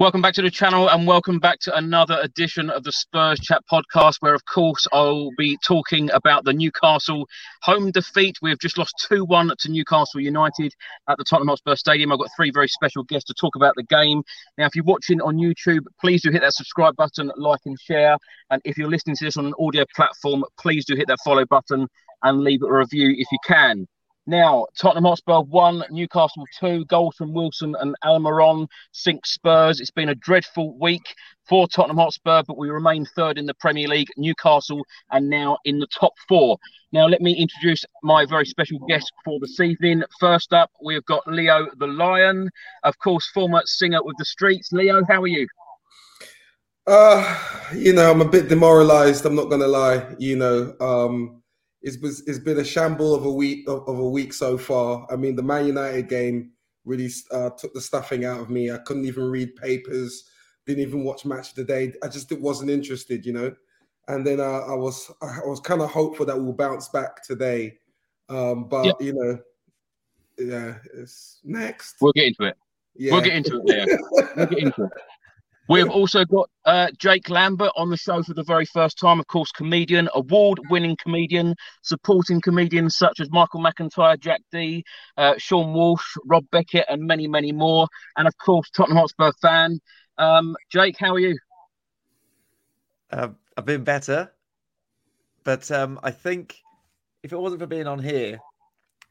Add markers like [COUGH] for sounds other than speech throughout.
Welcome back to the channel and welcome back to another edition of the Spurs Chat podcast, where, of course, I'll be talking about the Newcastle home defeat. We've just lost 2 1 to Newcastle United at the Tottenham Hotspur Stadium. I've got three very special guests to talk about the game. Now, if you're watching on YouTube, please do hit that subscribe button, like and share. And if you're listening to this on an audio platform, please do hit that follow button and leave a review if you can. Now, Tottenham Hotspur one, Newcastle two, goals from Wilson and Almiron sink Spurs. It's been a dreadful week for Tottenham Hotspur, but we remain third in the Premier League. Newcastle and now in the top four. Now, let me introduce my very special guest for this evening. First up, we've got Leo the Lion, of course, former singer with the Streets. Leo, how are you? Uh, you know, I'm a bit demoralized. I'm not going to lie. You know, um, it's, it's been a shamble of a week of, of, a week so far. I mean, the Man United game really uh, took the stuffing out of me. I couldn't even read papers, didn't even watch Match of the Day. I just wasn't interested, you know. And then uh, I was I was kind of hopeful that we'll bounce back today, um, but you know, yeah, it's next. We'll get into it. Yeah. We'll get into it. Yeah, we'll get into it. [LAUGHS] We've also got uh, Jake Lambert on the show for the very first time. Of course, comedian, award-winning comedian, supporting comedians such as Michael McIntyre, Jack Dee, uh, Sean Walsh, Rob Beckett, and many, many more. And of course, Tottenham Hotspur fan. Um, Jake, how are you? Uh, I've been better, but um, I think if it wasn't for being on here,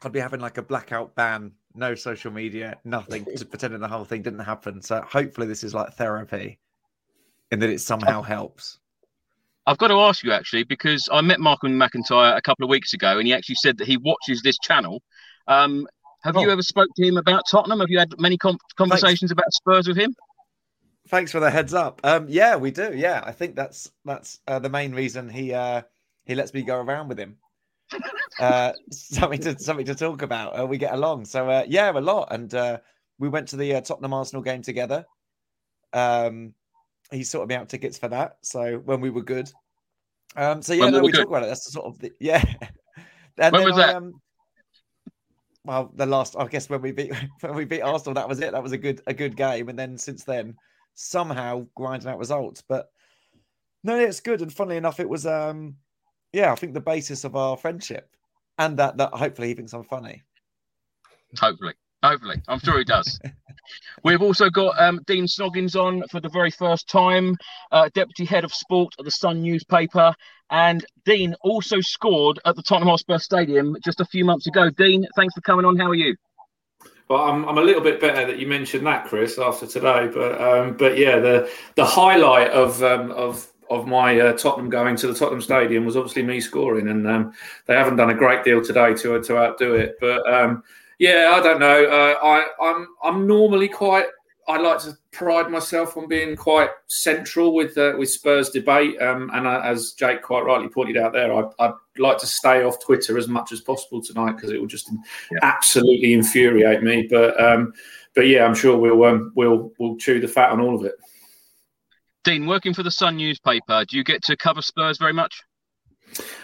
I'd be having like a blackout ban no social media, nothing, [LAUGHS] just pretending the whole thing didn't happen. So hopefully this is like therapy in that it somehow helps. I've got to ask you actually, because I met Michael McIntyre a couple of weeks ago and he actually said that he watches this channel. Um, have oh. you ever spoke to him about Tottenham? Have you had many com- conversations Thanks. about Spurs with him? Thanks for the heads up. Um, yeah, we do. Yeah, I think that's that's uh, the main reason he uh, he lets me go around with him [LAUGHS] uh, something to something to talk about. Uh, we get along, so uh, yeah, a lot. And uh, we went to the uh, Tottenham Arsenal game together. Um, he sorted me out tickets for that. So when we were good, um, so yeah, when no, we, we talk about it. That's the sort of the, yeah. [LAUGHS] and when was I, that? Um, well, the last, I guess, when we beat [LAUGHS] when we beat Arsenal, that was it. That was a good a good game. And then since then, somehow grinding out results. But no, it's good. And funnily enough, it was um yeah, I think the basis of our friendship, and that that hopefully he thinks I'm funny. Hopefully. Hopefully, I'm sure he does. [LAUGHS] We've also got um, Dean Scoggins on for the very first time, uh, deputy head of sport at the Sun newspaper. And Dean also scored at the Tottenham Hotspur Stadium just a few months ago. Dean, thanks for coming on. How are you? Well, I'm, I'm a little bit better that you mentioned that, Chris, after today. But um, but yeah, the the highlight of um, of of my uh, Tottenham going to the Tottenham Stadium was obviously me scoring, and um, they haven't done a great deal today to to outdo it. But um, yeah, I don't know. Uh, I I'm I'm normally quite. I like to pride myself on being quite central with uh, with Spurs debate, um, and uh, as Jake quite rightly pointed out there, I, I'd like to stay off Twitter as much as possible tonight because it will just yeah. absolutely infuriate me. But um, but yeah, I'm sure we'll um, we'll we'll chew the fat on all of it. Dean, working for the Sun newspaper, do you get to cover Spurs very much?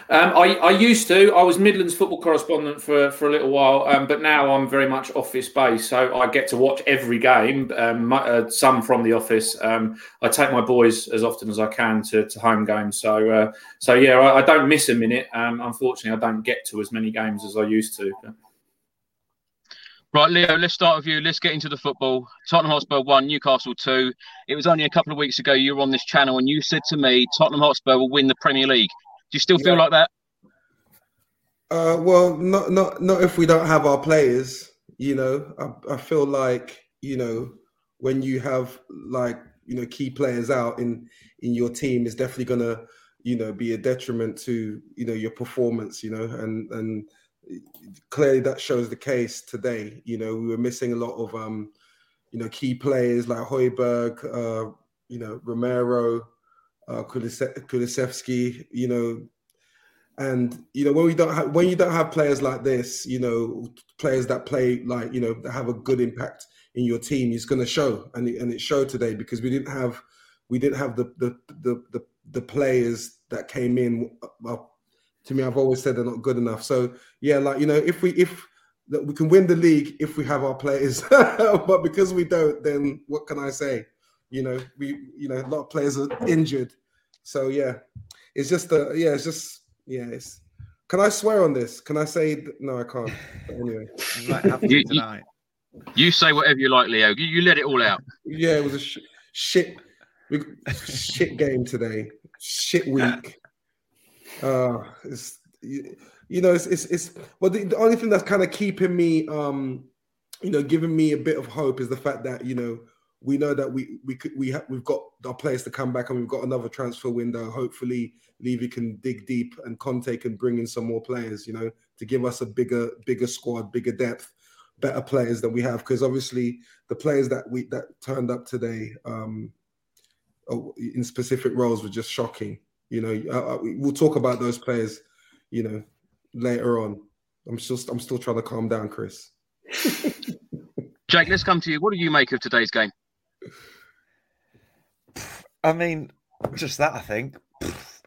Um, I, I, used to. I was Midlands football correspondent for, for a little while, um, but now I'm very much office based. So I get to watch every game, um, uh, some from the office. Um, I take my boys as often as I can to, to home games. So uh, so yeah, I, I, don't miss a minute. Um, unfortunately, I don't get to as many games as I used to. Right, Leo, let's start with you. Let's get into the football. Tottenham Hotspur 1, Newcastle 2. It was only a couple of weeks ago you were on this channel and you said to me Tottenham Hotspur will win the Premier League. Do you still feel yeah. like that? Uh, well, not not not if we don't have our players. You know, I, I feel like you know when you have like you know key players out in in your team is definitely gonna you know be a detriment to you know your performance. You know, and and clearly that shows the case today. You know, we were missing a lot of um you know key players like Højbjerg, uh, you know Romero, uh, Kulusevski, you know, and you know when we don't have when you don't have players like this, you know, players that play like you know that have a good impact in your team, it's going to show, and it, and it showed today because we didn't have we didn't have the the the the, the players that came in. To me, I've always said they're not good enough. So yeah, like you know, if we if that we can win the league if we have our players, [LAUGHS] but because we don't, then what can I say? You know, we you know a lot of players are injured, so yeah, it's just a yeah, it's just yeah. It's, can I swear on this? Can I say no? I can't. But anyway, [LAUGHS] you, you, you, say whatever you like, Leo. You, you let it all out. Yeah, it was a sh- shit, shit game today. Shit week. Uh, it's you know, it's it's, it's well the, the only thing that's kind of keeping me um you know giving me a bit of hope is the fact that you know we know that we we could we have we've got our players to come back and we've got another transfer window. Hopefully, Levy can dig deep and Conte can bring in some more players. You know, to give us a bigger bigger squad, bigger depth, better players than we have. Because obviously, the players that we that turned up today um, oh, in specific roles were just shocking. You know, uh, uh we'll talk about those players. You know, later on. I'm still I'm still trying to calm down, Chris. [LAUGHS] Jake, let's come to you. What do you make of today's game? I mean, just that. I think.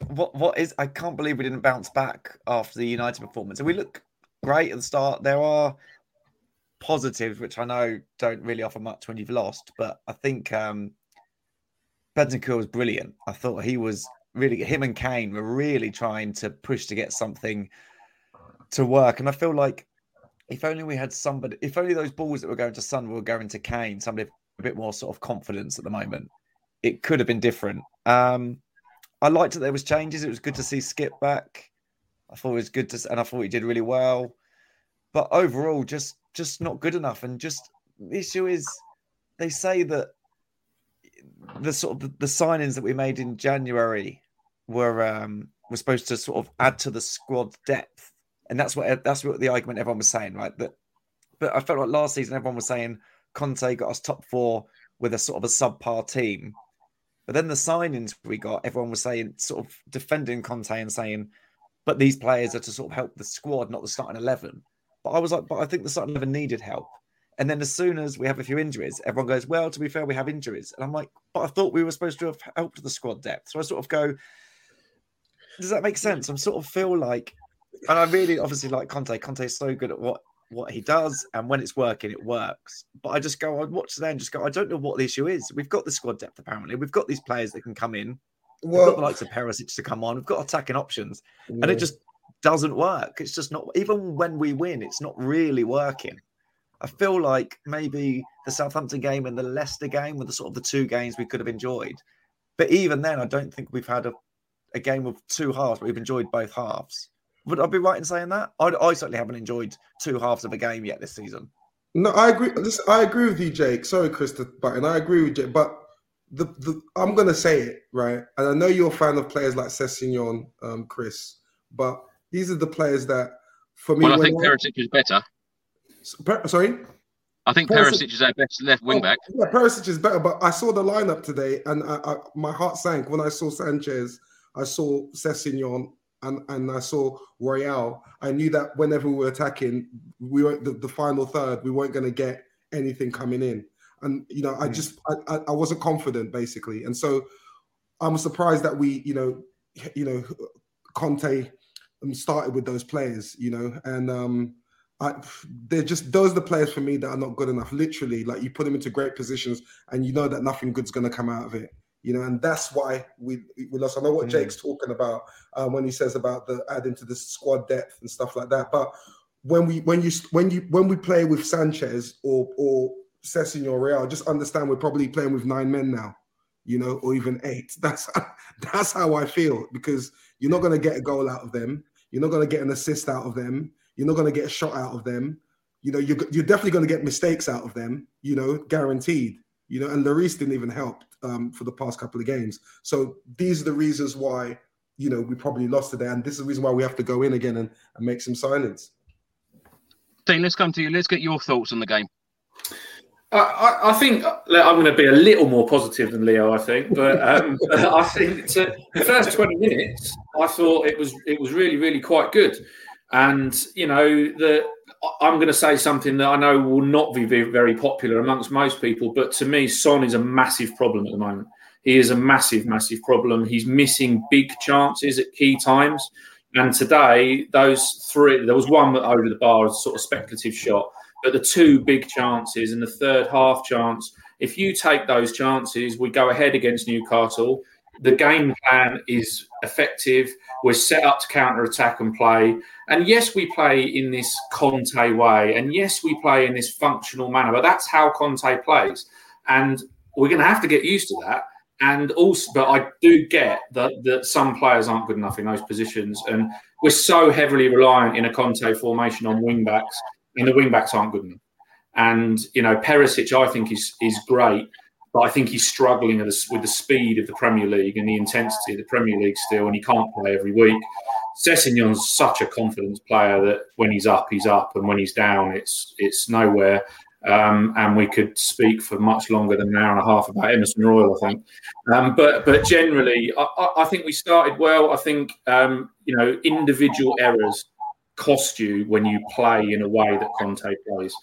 What what is? I can't believe we didn't bounce back after the United performance. And we look great at the start. There are positives, which I know don't really offer much when you've lost. But I think um, Bentancur was brilliant. I thought he was really. Him and Kane were really trying to push to get something to work. And I feel like if only we had somebody, if only those balls that were going to Son were going to Kane, somebody a bit more sort of confidence at the moment it could have been different. Um, I liked that there was changes. It was good to see Skip back. I thought it was good to, and I thought he did really well. But overall, just just not good enough. And just the issue is, they say that the sort of the signings that we made in January were um, were supposed to sort of add to the squad depth, and that's what that's what the argument everyone was saying, right? That, but I felt like last season everyone was saying Conte got us top four with a sort of a subpar team, but then the signings we got, everyone was saying, sort of defending Conte and saying, but these players are to sort of help the squad, not the starting 11. But I was like, but I think the starting 11 needed help. And then as soon as we have a few injuries, everyone goes, well, to be fair, we have injuries. And I'm like, but I thought we were supposed to have helped the squad depth. So I sort of go, does that make sense? I'm sort of feel like, and I really obviously like Conte. Conte is so good at what what he does, and when it's working, it works. But I just go, I watch there and just go, I don't know what the issue is. We've got the squad depth apparently. We've got these players that can come in. Well, We've got the likes of Perisic to come on. We've got attacking options, yeah. and it just doesn't work. It's just not. Even when we win, it's not really working. I feel like maybe the Southampton game and the Leicester game were the sort of the two games we could have enjoyed. But even then, I don't think we've had a, a game of two halves, but we've enjoyed both halves. Would I be right in saying that? I, I certainly haven't enjoyed two halves of a game yet this season. No, I agree. Listen, I agree with you, Jake. Sorry, Chris, but and I agree with Jake. But the, the I'm gonna say it right, and I know you're a fan of players like Sessegnon, um, Chris, but these are the players that, for me, well, I think Perisic is better. Sorry. I think Perisic, Perisic is our best left wing back. Oh, yeah, Perisic is better, but I saw the lineup today, and I, I, my heart sank when I saw Sanchez. I saw Sessegnon, and, and I saw Royal. I knew that whenever we were attacking, we were the, the final third. We weren't going to get anything coming in, and you know, I mm. just I, I wasn't confident basically, and so I'm surprised that we, you know, you know, Conte um, started with those players, you know, and um I, they're just those are the players for me that are not good enough. Literally, like you put them into great positions, and you know that nothing good's going to come out of it. You know, and that's why we we lost. I know what mm. Jake's talking about um, when he says about the adding to the squad depth and stuff like that. But when we when you when you when we play with Sanchez or or Sessegnon Royal, just understand we're probably playing with nine men now. You know, or even eight. [LAUGHS] That's that's how I feel because you're not going to get a goal out of them. You're not going to get an assist out of them you're not going to get a shot out of them. You know, you're, you're definitely going to get mistakes out of them, you know, guaranteed. You know, and Lloris didn't even help um, for the past couple of games. So these are the reasons why, you know, we probably lost today. And this is the reason why we have to go in again and, and make some signings. Dean, let's come to you. Let's get your thoughts on the game. I, I, think I'm going to be a little more positive than Leo. I think, but um, [LAUGHS] I think to, the first 20 minutes, I thought it was it was really really quite good. And you know, the I'm going to say something that I know will not be very popular amongst most people, but to me, Son is a massive problem at the moment. He is a massive, massive problem. He's missing big chances at key times. And today, those three, there was one over the bar, a sort of speculative shot, but the two big chances and the third half chance, if you take those chances, we go ahead against Newcastle. The game plan is effective. We're set up to counter attack and play. And yes, we play in this Conte way. And yes, we play in this functional manner, but that's how Conte plays. And we're going to have to get used to that. And also, but I do get that, that some players aren't good enough in those positions. And we're so heavily reliant in a Conte formation on wing backs, and the wing backs aren't good enough. And, you know, Perisic, I think, is, is great but I think he's struggling with the speed of the Premier League and the intensity of the Premier League still, and he can't play every week. Sessegnon's such a confidence player that when he's up, he's up, and when he's down, it's it's nowhere. Um, and we could speak for much longer than an hour and a half about Emerson Royal, I think. Um, but but generally, I, I, think we started well. I think um, you know individual errors cost you when you play in a way that Conte plays,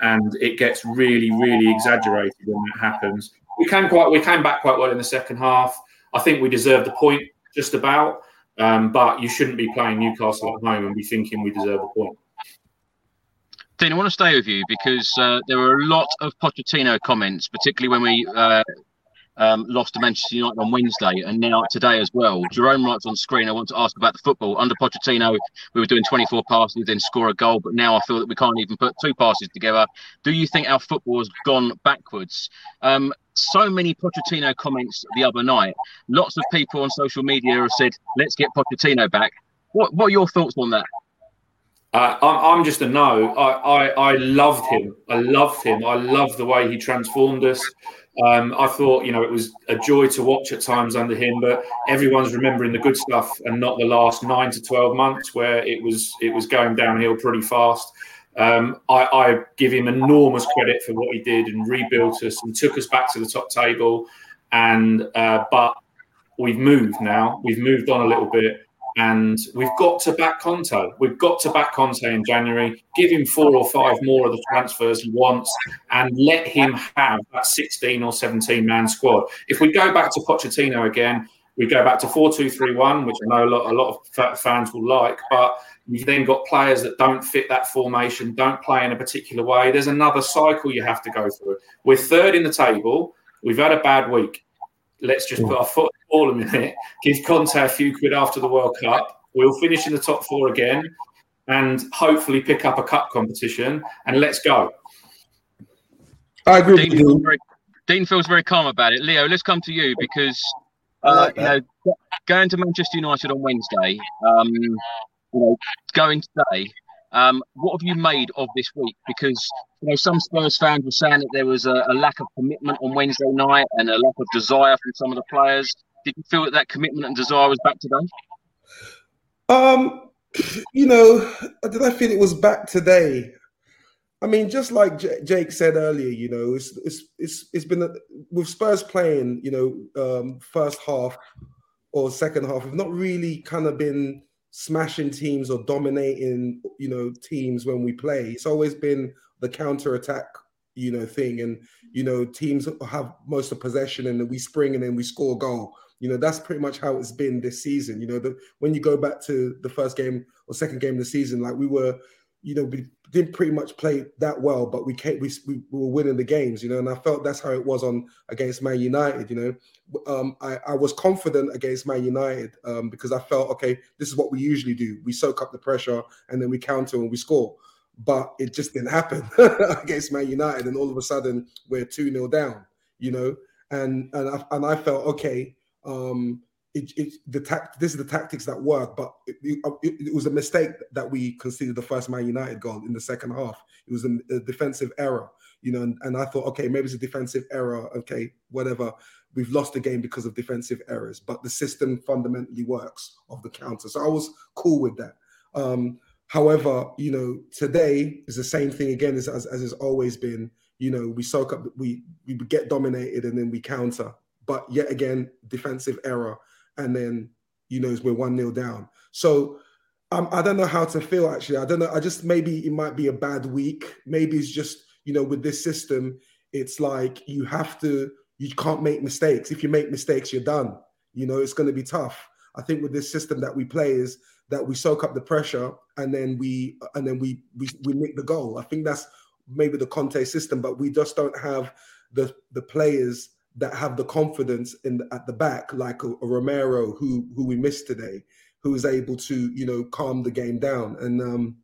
and it gets really really exaggerated when that happens we came quite we came back quite well in the second half. I think we deserved the point just about, um, but you shouldn't be playing Newcastle at home and be thinking we deserve a point. Dean, I want to stay with you because uh, there were a lot of Pochettino comments, particularly when we uh, um, lost to Manchester United on Wednesday and now today as well. Jerome writes on screen, I want to ask about the football. Under Pochettino, we were doing 24 passes, then score a goal, but now I feel that we can't even put two passes together. Do you think our football has gone backwards? Um, so many Pochettino comments the other night. Lots of people on social media have said, let's get Pochettino back. What, what are your thoughts on that? Uh, I'm, I'm, just a no. I, I, I loved him. I loved him. I loved the way he transformed us. Um, I thought, you know, it was a joy to watch at times under him, but everyone's remembering the good stuff and not the last nine to twelve months where it was it was going downhill pretty fast. Um, I, I, give him enormous credit for what he did and rebuilt us and took us back to the top table. And uh, but we've moved now. We've moved on a little bit. And we've got to back Conte. We've got to back Conte in January. Give him four or five more of the transfers he wants, and let him have that 16 or 17 man squad. If we go back to Pochettino again, we go back to 4 2 3 1, which I know a lot, a lot of fans will like, but you've then got players that don't fit that formation, don't play in a particular way. There's another cycle you have to go through. We're third in the table. We've had a bad week. Let's just put our foot all a minute, give Conte a few quid after the World Cup. We'll finish in the top four again and hopefully pick up a cup competition and let's go. I agree Dean with feels, very, Dean feels very calm about it. Leo, let's come to you because I uh, you know going to Manchester United on Wednesday, um, you know, going today. Um, what have you made of this week? Because you know some Spurs fans were saying that there was a, a lack of commitment on Wednesday night and a lack of desire from some of the players. Did you feel that that commitment and desire was back today? Um, you know, did I feel it was back today? I mean, just like J- Jake said earlier, you know, it's it's it's it's been a, with Spurs playing, you know, um, first half or second half, we've not really kind of been smashing teams or dominating, you know, teams when we play. It's always been the counter attack, you know, thing, and you know, teams have most of possession and we spring and then we score a goal. You know, that's pretty much how it's been this season. You know, the, when you go back to the first game or second game of the season, like we were, you know, we didn't pretty much play that well, but we came, we, we were winning the games, you know, and I felt that's how it was on against Man United, you know. Um, I, I was confident against Man United um, because I felt, okay, this is what we usually do. We soak up the pressure and then we counter and we score. But it just didn't happen [LAUGHS] against Man United, and all of a sudden we're 2 0 down, you know. And and I, and I felt, okay, um, it, it, the tact, this is the tactics that work, but it, it, it, was a mistake that we conceded the first Man United goal in the second half. It was a, a defensive error, you know, and, and, I thought, okay, maybe it's a defensive error. Okay, whatever. We've lost the game because of defensive errors, but the system fundamentally works of the counter. So I was cool with that. Um, however, you know, today is the same thing again as, as, as it's always been. You know, we soak up, we we get dominated and then we counter. But yet again, defensive error and then you know we're one nil down. So um, I don't know how to feel actually. I don't know. I just maybe it might be a bad week. Maybe it's just you know with this system, it's like you have to. You can't make mistakes. If you make mistakes, you're done. You know it's going to be tough. I think with this system that we play is that we soak up the pressure and then we and then we we, we make the goal. I think that's maybe the Conte system, but we just don't have the the players that have the confidence in at the back, like a, a, Romero who who we missed today, who is able to you know calm the game down. And um,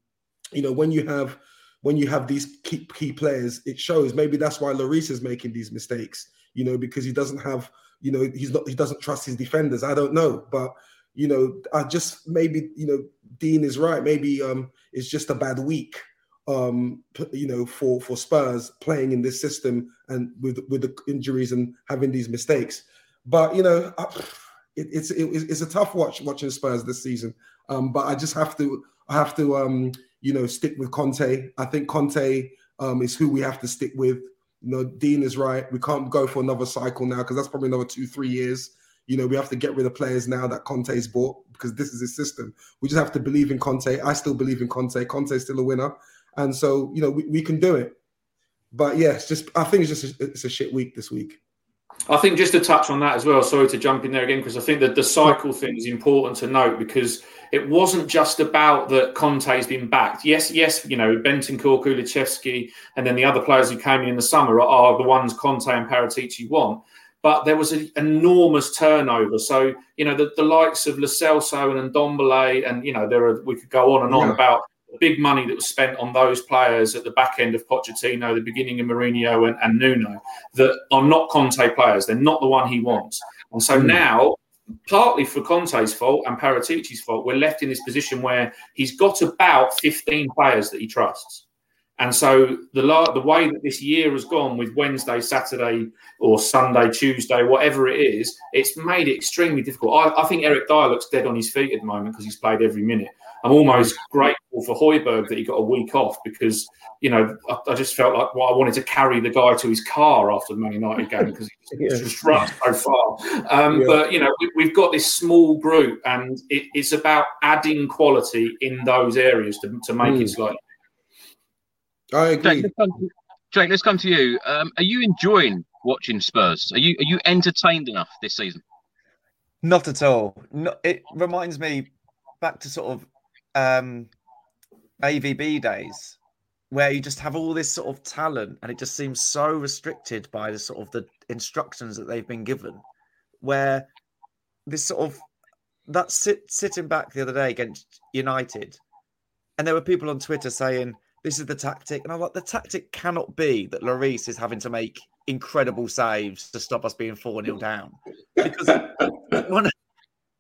you know when you have when you have these key, key players, it shows. Maybe that's why Lloris is making these mistakes. You know because he doesn't have you know he's not he doesn't trust his defenders. I don't know, but you know I just maybe you know Dean is right. Maybe um it's just a bad week um, you know, for for Spurs playing in this system and with with the injuries and having these mistakes. But you know, it, it's it, it's a tough watch watching Spurs this season. Um, but I just have to I have to um, you know stick with Conte. I think Conte um, is who we have to stick with. You know, Dean is right. We can't go for another cycle now because that's probably another two three years. You know, we have to get rid of players now that Conte's bought because this is his system. We just have to believe in Conte. I still believe in Conte. Conte's still a winner. And so, you know, we, we can do it. But yeah, it's just I think it's just a, it's a shit week this week. I think just to touch on that as well. Sorry to jump in there again because I think that the cycle thing is important to note because it wasn't just about that Conte's been backed. Yes, yes, you know Bentancur, Kulusevski, and then the other players who came in in the summer are, the ones Conte and Paratici want. But there was an enormous turnover. So you know the, the likes of Lo Celso and Ndombele, and you know there are we could go on and on Yeah. about big money that was spent on those players at the back end of Pochettino, the beginning of Mourinho and, and Nuno, that are not Conte players. They're not the one he wants. And so Mm. now, partly for Conte's fault and Paratici's fault, we're left in this position where he's got about 15 players that he trusts. And so the la- the way that this year has gone with Wednesday, Saturday, or Sunday, Tuesday, whatever it is, it's made it extremely difficult. I, I think Eric Dier looks dead on his feet at the moment because he's played every minute. I'm almost grateful for Højbjerg that he got a week off because you know I, I just felt like well, I wanted to carry the guy to his car after the Man United game because he [LAUGHS] Yeah. just run so far. Um, Yeah. But you know we, we've got this small group, and it, it's about adding quality in those areas to, to make Mm. it slightly. I Jake, agree. let's come to, Jake, let's come to you. Um, are you enjoying watching Spurs? Are you are you entertained enough this season? Not at all. No, it reminds me back to sort of um, AVB days where you just have all this sort of talent and it just seems so restricted by the sort of the instructions that they've been given. Where this sort of that sit, sitting back the other day against United, and there were people on Twitter saying this is the tactic. And I'm like, the tactic cannot be that Lloris is having to make incredible saves to stop us being 4 0 down. Because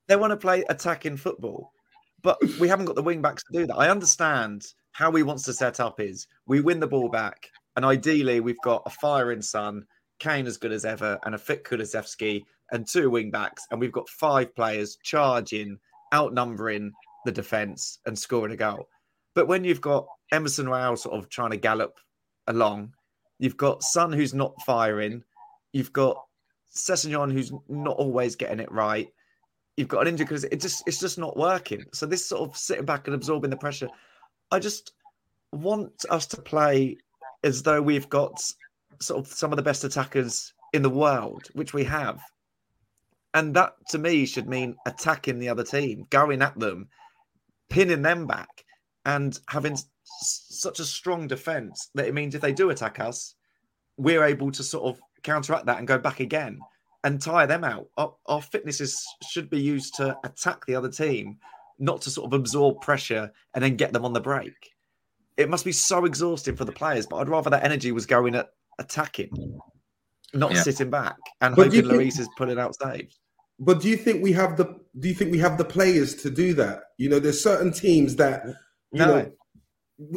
they want to play attacking football. But we haven't got the wing backs to do that. I understand how he wants to set up is we win the ball back, and ideally we've got a firing Son, Kane as good as ever, and a fit Kulusevski and two wing backs, and we've got five players charging, outnumbering the defence and scoring a goal. But when you've got Emerson Royal sort of trying to gallop along, you've got Son who's not firing, you've got Sessegnon who's not always getting it right. You've got an injury because it just it's just not working. So this sort of sitting back and absorbing the pressure, I just want us to play as though we've got sort of some of the best attackers in the world, which we have. And that to me should mean attacking the other team, going at them, pinning them back, and having s- such a strong defense that it means if they do attack us, we're able to sort of counteract that and go back again and tire them out. Our, our fitness is, should be used to attack the other team, not to sort of absorb pressure and then get them on the break. It must be so exhausting for the players, but I'd rather that energy was going at attacking, not Yeah. sitting back and But do you hoping think- is pulling out saves. But do you think we have the do you think we have the players to do that? You know, there's certain teams that you No. know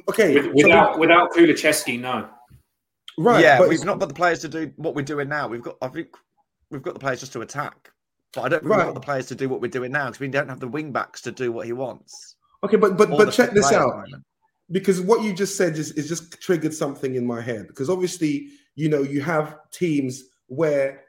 okay With- so without without Kulusevski, no. right yeah, but we've not got the players to do what we're doing now. We've got, I think, we've got the players just to attack, but I don't we've Right. got the players to do what we're doing now because we don't have the wing backs to do what he wants. okay but but but check this out. because what you just said is, is just triggered something in my head. Because obviously you know you have teams where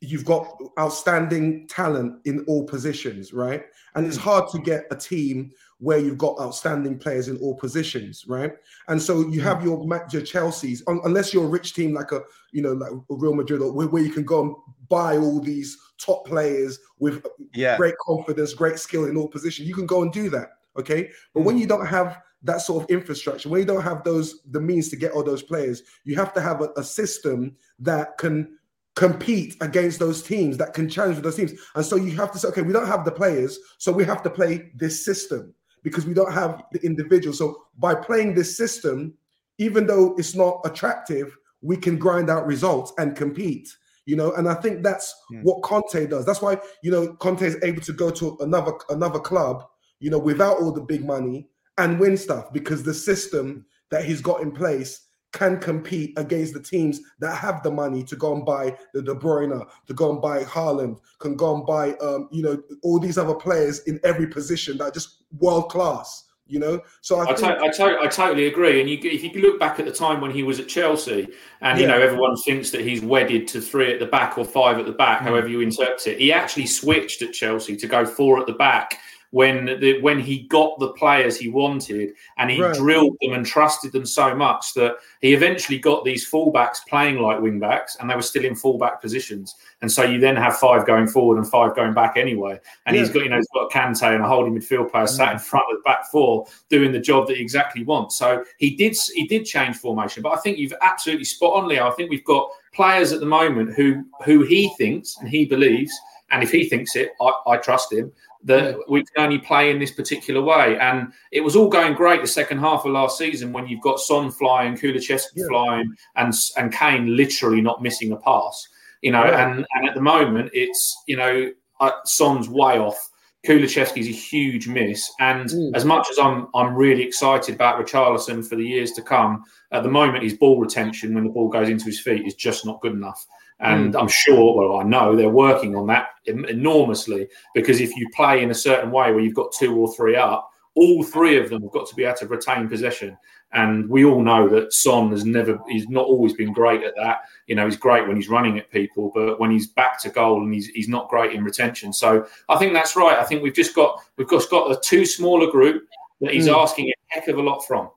you've got outstanding talent in all positions right? And it's hmm. hard to get a team where you've got outstanding players in all positions right and so you have your your chelsea's un- unless you're a rich team like a you know like real madrid or where, where you can go and buy all these top players with uh, Yeah. great confidence great skill in all positions you can go and do that okay but when mm. you don't have that sort of infrastructure, when you don't have those the means to get all those players, you have to have a, a system that can compete against those teams, that can challenge those teams. And so you have to say, okay, we don't have the players, so we have to play this system because we don't have the individual. So by playing this system, even though it's not attractive, we can grind out results and compete. You know, and I think that's hmm. what Conte does. That's why you know Conte is able to go to another another club, you know, without all the big money and win stuff because the system that he's got in place can compete against the teams that have the money to go and buy the De Bruyne, to go and buy Haaland, can go and buy, um, you know, all these other players in every position that are just world class. You know, so I, I, think, to- I, to- I totally agree. And you, if you look back at the time when he was at Chelsea, and you know everyone thinks that he's wedded to three at the back or five at the back, Mm. however you interpret it, he actually switched at Chelsea to go four at the back when the, when he got the players he wanted, and he Right. drilled them and trusted them so much that he eventually got these fullbacks playing like wingbacks and they were still in fullback positions. And so you then have five going forward and five going back anyway. And he's Yeah. got you know he's got Kante and a holding midfield player sat in mm. front of the back four doing the job that he exactly wants. So he did he did change formation, but I think you've absolutely spot on, Leo. I think we've got players at the moment who who he thinks and he believes, and if he thinks it, I, I trust him that we can only play in this particular way. And it was all going great the second half of last season when you've got Son flying, Kulusevski flying, and and Kane literally not missing a pass. You know, Right. and and at the moment it's you know uh, Son's way off. Kulusevski's a huge miss, and as much as I'm I'm really excited about Richarlison for the years to come, at the moment his ball retention when the ball goes into his feet is just not good enough. And I'm sure, well, I know they're working on that enormously because if you play in a certain way where you've got two or three up, all three of them have got to be able to retain possession. And we all know that Son has never, he's not always been great at that. You know, he's great when he's running at people, but when he's back to goal and he's, he's not great in retention. So I think that's right. I think we've just got, we've just got a too smaller group that he's Mm. asking a heck of a lot from.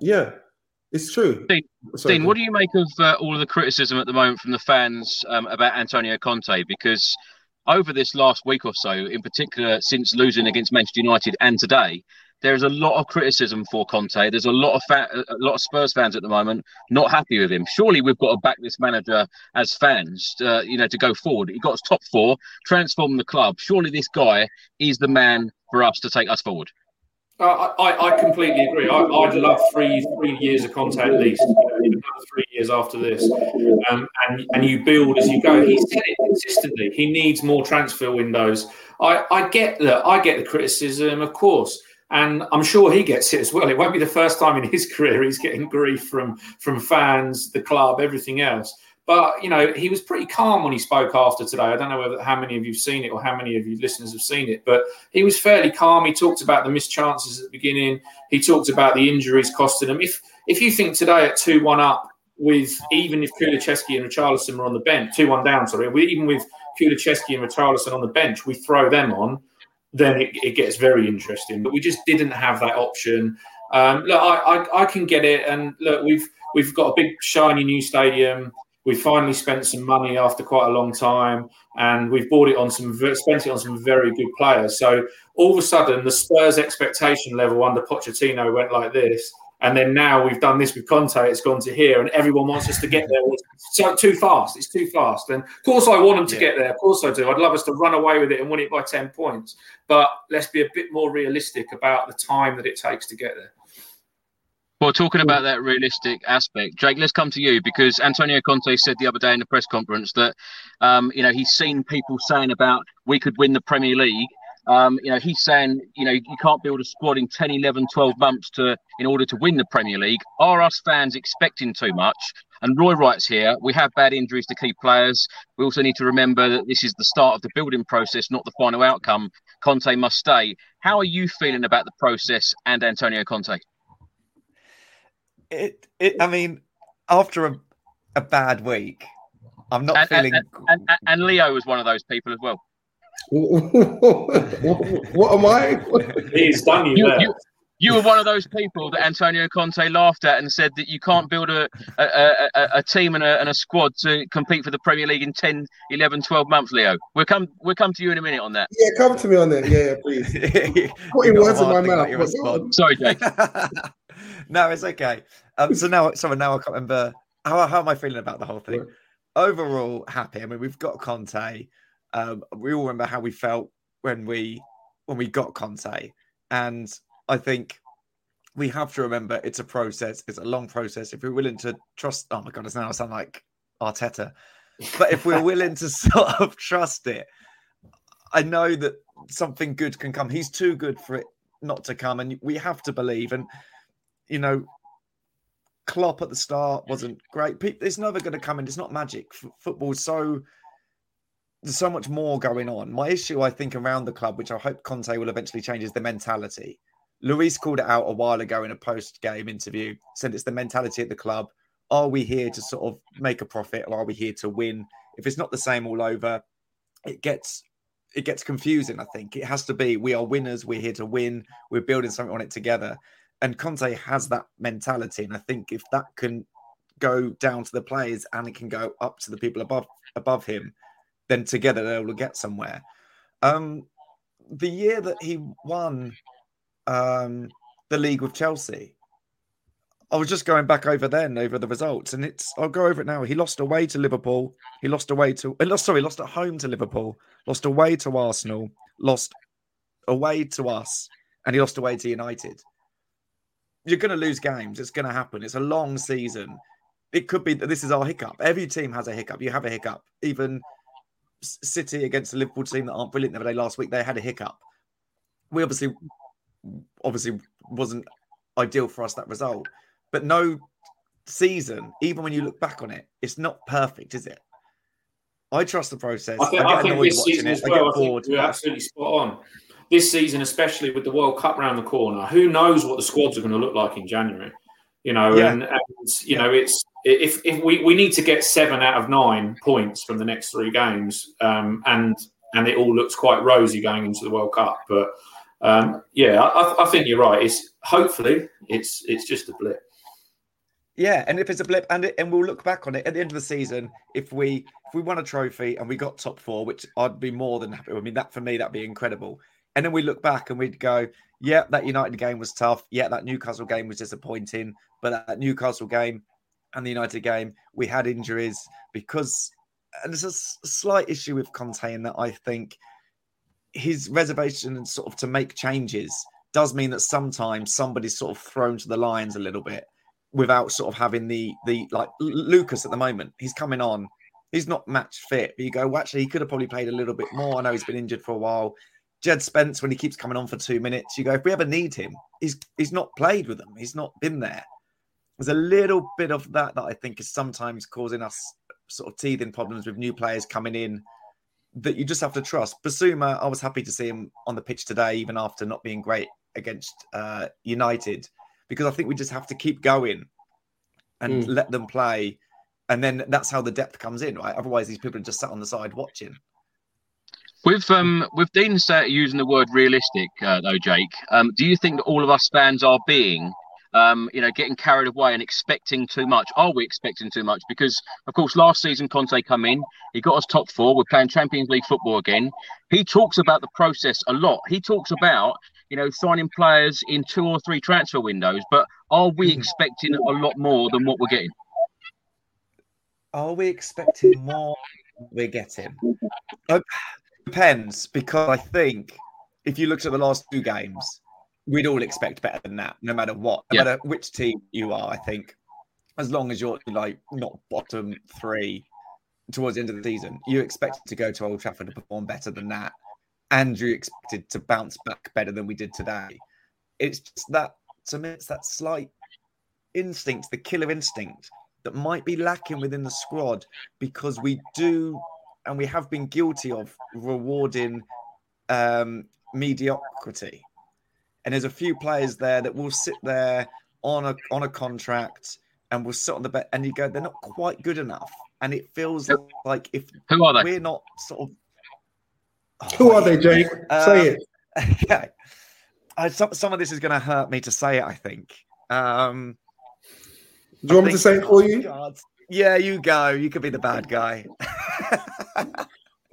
yeah, it's true. Dean, Sorry, Dean, what do you make of uh, all of the criticism at the moment from the fans um, about Antonio Conte? Because over this last week or so, in particular, since losing against Manchester United and today, there is a lot of criticism for Conte. There's a lot of fa- a lot of Spurs fans at the moment not happy with him. Surely we've got to back this manager as fans, uh, you know, to go forward. He got us top four, transform the club. Surely this guy is the man for us to take us forward. Uh, I, I completely agree. I, would love three three years of Conte at least, you three years after this, um, and and you build as you go. He said it consistently. He needs more transfer windows. I, I get that. I get the criticism, of course, and I'm sure he gets it as well. It won't be the first time in his [LAUGHS] career he's getting grief from from fans, the club, everything else. But you know, he was pretty calm when he spoke after today. I don't know whether how many of you've seen it or how many of you listeners have seen it, but he was fairly calm. He talked about the missed chances at the beginning. He talked about the injuries costing him. If if you think today at two one up with even if Kulusevski and Richarlison were on the bench, two one down, sorry, we, even with Kulusevski and Richarlison on the bench, we throw them on, then it, it gets very interesting. But we just didn't have that option. Um, look, I, I, I can get it, and look, we've we've got a big shiny new stadium we finally spent some money after quite a long time, and we've bought it on some spent it on some very good players. So all of a sudden, the Spurs expectation level under Pochettino went like this, and then now we've done this with Conte. It's gone to here, and everyone wants us to get there. So too fast. It's too fast. And of course, I want them to yeah. get there. Of course, I do. I'd love us to run away with it and win it by ten points. But let's be a bit more realistic about the time that it takes to get there. Well, talking about that realistic aspect, Jake, let's come to you because Antonio Conte said the other day in the press conference that, um, you know, he's seen people saying about we could win the Premier League. Um, you know, he's saying, you know, you can't build a squad in 10, 11, 12 months to in order to win the Premier League. Are us fans expecting too much? And Roy writes here, we have bad injuries to key players. We also need to remember that this is the start of the building process, not the final outcome. Conte must stay. How are you feeling about the process and Antonio Conte? It, it I mean, after a, a bad week, I'm not and, feeling. And, and, and, Leo was one of those people as well. [LAUGHS] what, what, am I? [LAUGHS] He's done you, you there. You, you were one of those people that Antonio Conte laughed at and said that you can't build a, a, a, a team and a, and a squad to compete for the Premier League in 10, 11, 12 months, Leo. We'll come we'll come to you in a minute on that. Yeah, come to me on that. Yeah, yeah please. [LAUGHS] Putting words in my mouth. Sorry, Jake. No, it's okay. Um, so now, sorry, now I can't remember. How, how am I feeling about the whole thing? Overall, happy. I mean, we've got Conte. Um, we all remember how we felt when we when we got Conte, and I think we have to remember it's a process. It's a long process. If we're willing to trust, oh my god, it's now I sound like Arteta. But if we're willing to [LAUGHS] sort of trust it, I know that something good can come. He's too good for it not to come, and we have to believe. And you know, Klopp at the start wasn't great. It's never going to come in. It's not magic. F- football's so there's so much more going on. My issue, I think, around the club, which I hope Conte will eventually change, is the mentality. Luis called it out a while ago in a post-game interview. Said it's the mentality at the club. Are we here to sort of make a profit, or are we here to win? If it's not the same all over, it gets it gets confusing. I think it has to be we are winners. We're here to win. We're building something on it together and Conte has that mentality, and I think if that can go down to the players and it can go up to the people above above him, then together they'll get somewhere. Um, the year that he won um, the league with Chelsea, I was just going back over then over the results, and it's I'll go over it now. He lost away to Liverpool. He lost away to uh, lost sorry, lost at home to Liverpool. Lost away to Arsenal. Lost away to us, and he lost away to United you're going to lose games. It's going to happen. It's a long season. It could be that this is our hiccup. Every team has a hiccup. You have a hiccup. Even City against the Liverpool team that aren't brilliant the other day last week, they had a hiccup. We obviously, obviously wasn't ideal for us that result, but no season, even when you look back on it, it's not perfect, is it? I trust the process. I think, I I think this season it. well. I, I think you're absolutely spot on this season, especially with the World Cup around the corner, who knows what the squads are going to look like in January? You know, yeah. and, and, you know, it's if if we, we need to get seven out of nine points from the next three games, um, and and it all looks quite rosy going into the World Cup. But um, yeah, I, I think you're right. It's hopefully it's it's just a blip. Yeah, and if it's a blip, and it, and we'll look back on it at the end of the season. If we if we won a trophy and we got top four, which I'd be more than happy. I mean, that for me that'd be incredible. And then we look back and we'd go, yeah, that United game was tough. Yeah, that Newcastle game was disappointing. But that Newcastle game and the United game, we had injuries because, and there's a slight issue with Conte in that I think his reservation sort of to make changes does mean that sometimes somebody's sort of thrown to the lions a little bit without sort of having the the like Lucas at the moment. He's coming on. He's not match fit. But you go, well, actually, he could have probably played a little bit more. I know he's been injured for a while. Jed Spence, when he keeps coming on for two minutes, you go, if we ever need him, he's he's not played with them. He's not been there. There's a little bit of that that I think is sometimes causing us sort of teething problems with new players coming in that you just have to trust. Bissouma, I was happy to see him on the pitch today, even after not being great against uh, United, because I think we just have to keep going and mm. let them play. And then that's how the depth comes in, right? Otherwise, these people are just sat on the side watching. With um with Dean using the word realistic, uh, though, Jake, um, do you think that all of us fans are being um, you know, getting carried away and expecting too much. Are we expecting too much? Because, of course, last season Conte come in, he got us top four. We're playing Champions League football again. He talks about the process a lot. He talks about, you know, signing players in two or three transfer windows. But are we hmm. expecting a lot more than what we're getting? Are we expecting more? Than we're getting. Depends because I think if you looked at the last two games, we'd all expect better than that, no matter what, no yeah. matter which team you are. I think as long as you're like not bottom three towards the end of the season, you expected to go to Old Trafford to perform better than that, and you expected to bounce back better than we did today. It's just that to me, it's that slight instinct, the killer instinct that might be lacking within the squad because we do and we have been guilty of rewarding um, mediocrity and there's a few players there that will sit there on a on a contract and will sit on the bench, and you go, they're not quite good enough, and it feels like if who are they? We're not sort of. Oh, who are they, Jake? Um, say it. [LAUGHS] Okay. Uh, some some of this is going to hurt me to say it. I think. Um, Do you want me to say it for you? God, yeah, you go. You could be the bad guy. [LAUGHS]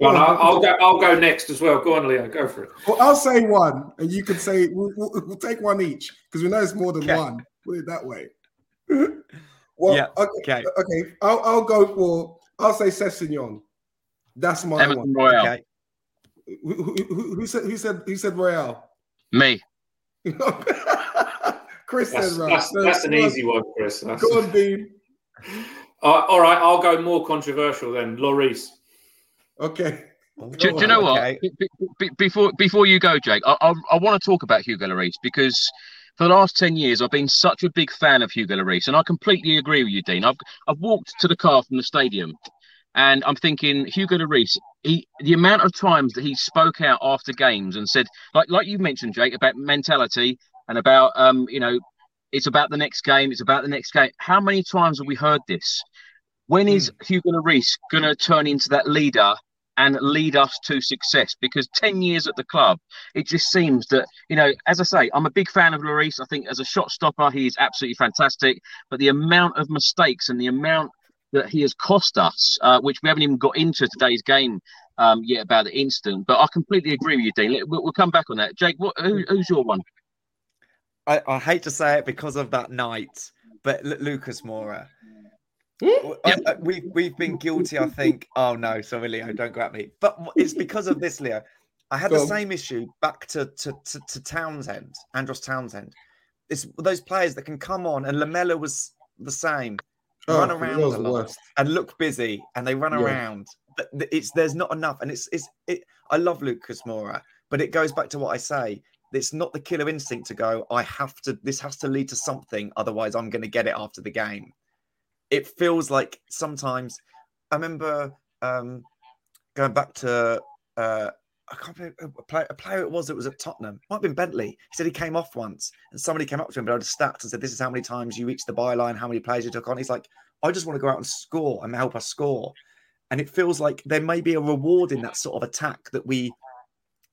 Well, I'll, I'll, go. I'll go next as well. Go on, Leo. Go for it. Well, I'll say one, and you can say we'll, we'll, we'll take one each because we know it's more than okay. one. Put it that way. [LAUGHS] well, yeah. Okay. Okay. I'll, I'll go for. I'll say Sessegnon. That's my Emerson one. Royal. Okay. Who, who, who, said? Who said? Who said Royal? Me. [LAUGHS] Chris that's, said That's, that's an easy one, Chris. That's... Go on, Dean. Uh, all right, I'll go more controversial then. Lloris. Okay. Do, do, you know what? before before you go, Jake, I, I, I want to talk about Hugo Lloris because for the last ten years I've been such a big fan of Hugo Lloris, and I completely agree with you, Dean. I've I've walked to the car from the stadium, and I'm thinking Hugo Lloris. He the amount of times that he spoke out after games and said, like like you mentioned, Jake, about mentality and about um you know it's about the next game, it's about the next game. How many times have we heard this? When is mm. Hugo Lloris going to turn into that leader and lead us to success? Because 10 years at the club it just seems that you know as i say i'm a big fan of Lloris. I think as a shot stopper he is absolutely fantastic. But the amount of mistakes and the amount that he has cost us uh, which we haven't even got into today's game um, yet about the instant. But i completely agree with you dean. We'll, we'll come back on that. Jake what, who, who's your one I, I hate to say it because of that night but L- lucas moura Yep. we we've been guilty, I think. Oh no, sorry, Leo, don't go at me. But it's [LAUGHS] because of this, Leo. I had the same issue back to, to to, to Townsend, Andros Townsend. It's those players that can come on, and Lamela was the same. Oh, run around a lot and look busy, and they run yeah. around. But it's there's not enough, and it's it's it. I love Lucas Moura, but it goes back to what I say. It's not the killer instinct to go. I have to. This has to lead to something. Otherwise, I'm going to get it after the game it feels like sometimes I remember um, going back to uh, I can't remember a player, a player it was that was at Tottenham. Might have been Bentley. He said he came off once and somebody came up to him but I just stats and said, This is how many times you reached the byline, how many players you took on. He's like, I just want to go out and score and help us score. And it feels like there may be a reward in that sort of attack that we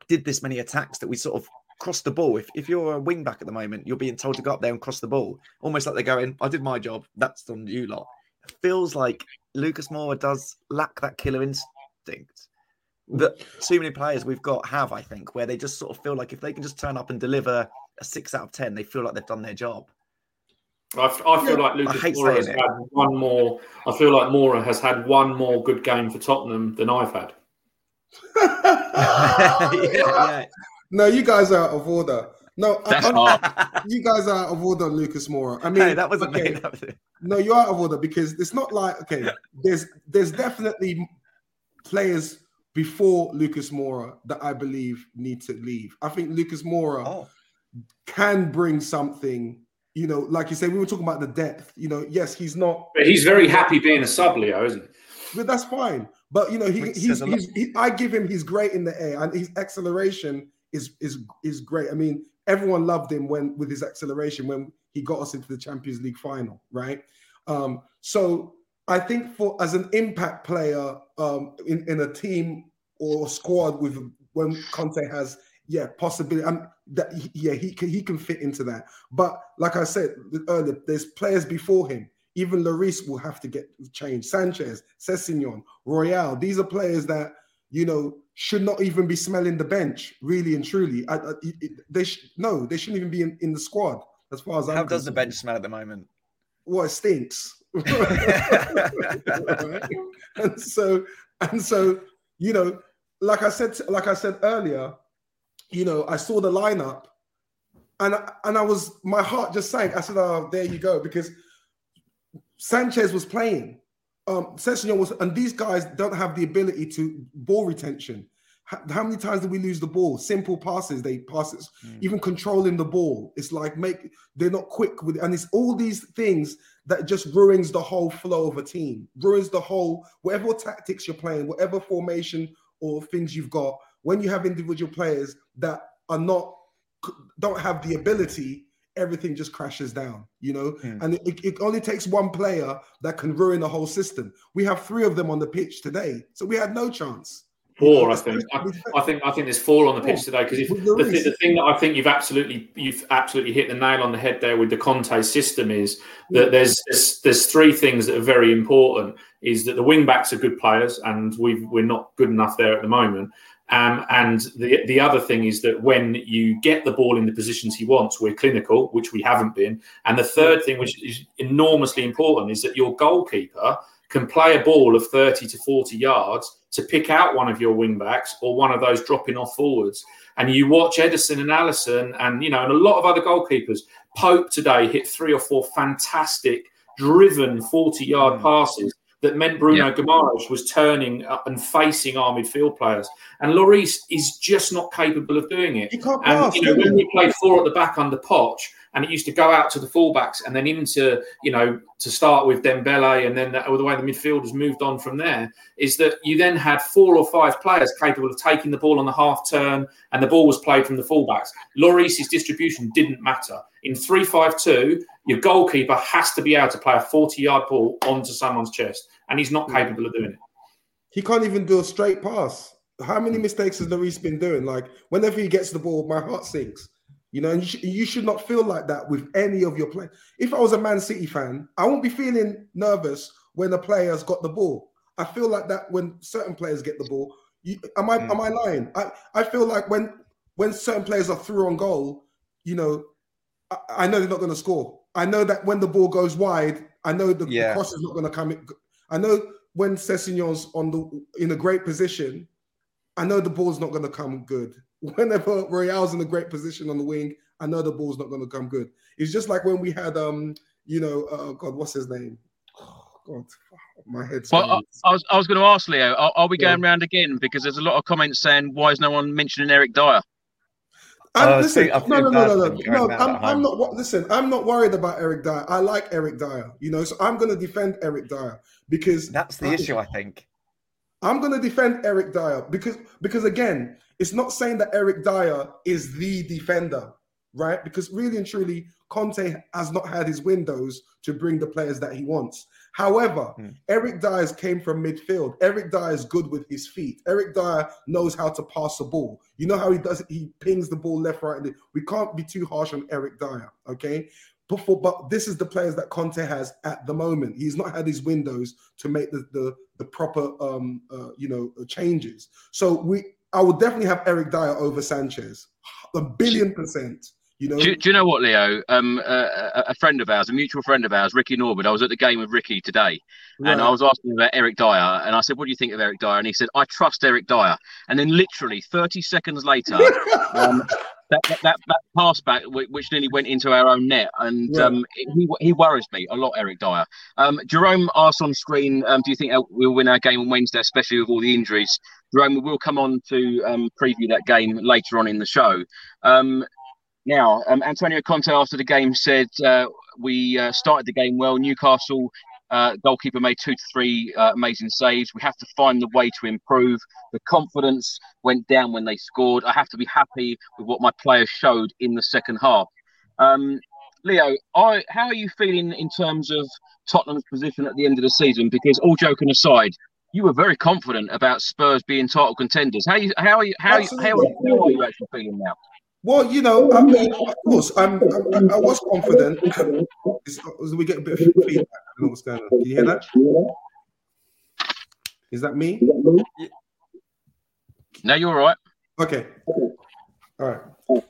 did this many attacks that we sort of cross the ball. If, if you're a wing back at the moment, you're being told to go up there and cross the ball, almost like they're going, I did my job, that's on you lot. It feels like Lucas Moura does lack that killer instinct that too many players we've got have, I think, where they just sort of feel like if they can just turn up and deliver a six out of 10, they feel like they've done their job. I, I feel like Lucas Moura has it. had one more. I feel like Moura has had one more good game for Tottenham than I've had. [LAUGHS] yeah, yeah. No, you guys are out of order. No, That's I. I, you guys are out of order, Lucas Moura. I mean, hey, that wasn't okay, me. That was. No, you're out of order because it's not like okay. There's there's definitely players before Lucas Moura that I believe need to leave. I think Lucas Moura Oh, can bring something. You know, like you say, we were talking about the depth. You know, yes, he's not, But he's very happy being a sub, Leo, isn't he? but that's fine. But you know, he, Which he's, says a lot. he's he, I give him he's great in the air and his acceleration is is is great. I mean, everyone loved him when with his acceleration when he got us into the Champions League final, right? Um, so I think for as an impact player um, in in a team or squad with when Conte has yeah possibility. Um, that yeah he can he can fit into that. But like I said earlier, there's players before him. Even Lloris will have to get changed. Sanchez, Sessegnon, Royal. These are players that you know should not even be smelling the bench. Really and truly, I, I, it- they sh- no, they shouldn't even be in, in the squad. As far as I'm how does the bench smell at the moment? Well, it stinks. [LAUGHS] [LAUGHS] And so and so you know like i said like i said earlier you know i saw the lineup and I- and i was my heart just sank i said oh there you go because sanchez was playing um was and these guys don't have the ability to ball retention. How, how many times did we lose the ball? Simple passes they passes even controlling the ball. It's like make they're not quick with and it's all these things that just ruins the whole flow of a team, ruins the whole whatever tactics you're playing, whatever formation or things you've got. When you have individual players that are not don't have the ability, everything just crashes down, you know. Hmm. And it, it only takes one player that can ruin the whole system. We have three of them on the pitch today, so we had no chance. Four, I think. I, I think. I think there's four on the pitch today because the, thi- the thing that I think you've absolutely you've absolutely hit the nail on the head there with the Conte system is that there's there's, there's three things that are very important. Is that the wing backs are good players and we we're not good enough there at the moment. Um, and the the other thing is that when you get the ball in the positions he wants, we're clinical, which we haven't been. And the third thing, which is enormously important, is that your goalkeeper can play a ball of 30 to 40 yards to pick out one of your wing backs or one of those dropping off forwards. And you watch Ederson and Alisson and you know, and a lot of other goalkeepers. Pope today hit three or four fantastic driven 40 yard passes that meant Bruno Guimaraes was turning up and facing our midfield players. And Lloris is just not capable of doing it. You can't And pass, you know, when we played four at the back under Poch, and it used to go out to the fullbacks and then into, you know, to start with Dembele, and then the, all the way the midfielders moved on from there. Is that you then had four or five players capable of taking the ball on the half turn, and the ball was played from the fullbacks. Lloris's distribution didn't matter. In three-five-two, your goalkeeper has to be able to play a forty-yard ball onto someone's chest, and he's not capable of doing it. He can't even do a straight pass. How many mistakes has Lloris been doing? Like whenever he gets the ball, my heart sinks. You know, and you, sh- you should not feel like that with any of your players. If I was a Man City fan, I won't be feeling nervous when a player's got the ball. I feel like that when certain players get the ball. You, am I am I hmm. lying? I, I feel like when when certain players are through on goal, you know, I, I know they're not going to score. I know that when the ball goes wide, I know the, the cross is not going to come. In. I know when Sessegnon's on the in a great position, I know the ball's not going to come good. [LAUGHS] Whenever Royal's in a great position on the wing, I know the ball's not going to come good. It's just like when we had, um, you know, uh, God, what's his name? Oh, God, my head's. Well, I. I was I was going to ask Leo, are, are we Yeah. going round again? Because there's a lot of comments saying why is no one mentioning Eric Dier? And Oh, listen, see, no, no, no, no, no, no. I'm, I'm not. Listen, I'm not worried about Eric Dier. I like Eric Dier. You know, so I'm going to defend Eric Dier because That's the issue, I think. I'm going to defend Eric Dier because because again, it's not saying that Eric Dier is the defender, right? Because really and truly, Conte has not had his windows to bring the players that he wants. However, Hmm. Eric Dier's came from midfield. Eric Dier is good with his feet. Eric Dier knows how to pass the ball. You know how he does it? He pings the ball left, right. And we can't be too harsh on Eric Dier, okay? But, but this is the players that Conte has at the moment. He's not had his windows to make the the, the proper um uh, you know changes. So we I would definitely have Eric Dier over Sanchez, a billion percent. You know, Do, do you know what, Leo? Um, uh, a, a friend of ours, a mutual friend of ours, Ricky Norwood. I was at the game with Ricky today, and I was asking about Eric Dier, and I said, "What do you think of Eric Dier?" And he said, "I trust Eric Dier." And then, literally 30 seconds later, [LAUGHS] um, that, that, that, that pass back, which nearly went into our own net, and yeah. um, he, he worries me a lot, Eric Dier. Um, Jerome asked on screen, um, do you think we'll win our game on Wednesday, especially with all the injuries? Jerome, we will come on to um, preview that game later on in the show. Um, now, um, Antonio Conte after the game said uh, we uh, started the game well. Newcastle uh, goalkeeper made two to three uh, amazing saves. We have to find the way to improve. The confidence went down when they scored. I have to be happy with what my players showed in the second half. Um, Leo, I, how are you feeling in terms of Tottenham's position at the end of the season? Because all joking aside, you were very confident about Spurs being title contenders. How are you, how are you, how, how, how are you actually feeling now? Well, you know, I mean, of course, I'm, I, I was confident. we get a bit of feedback. I don't know what's going on. Can you hear that? Is that me? No, you're all right. Okay. All right.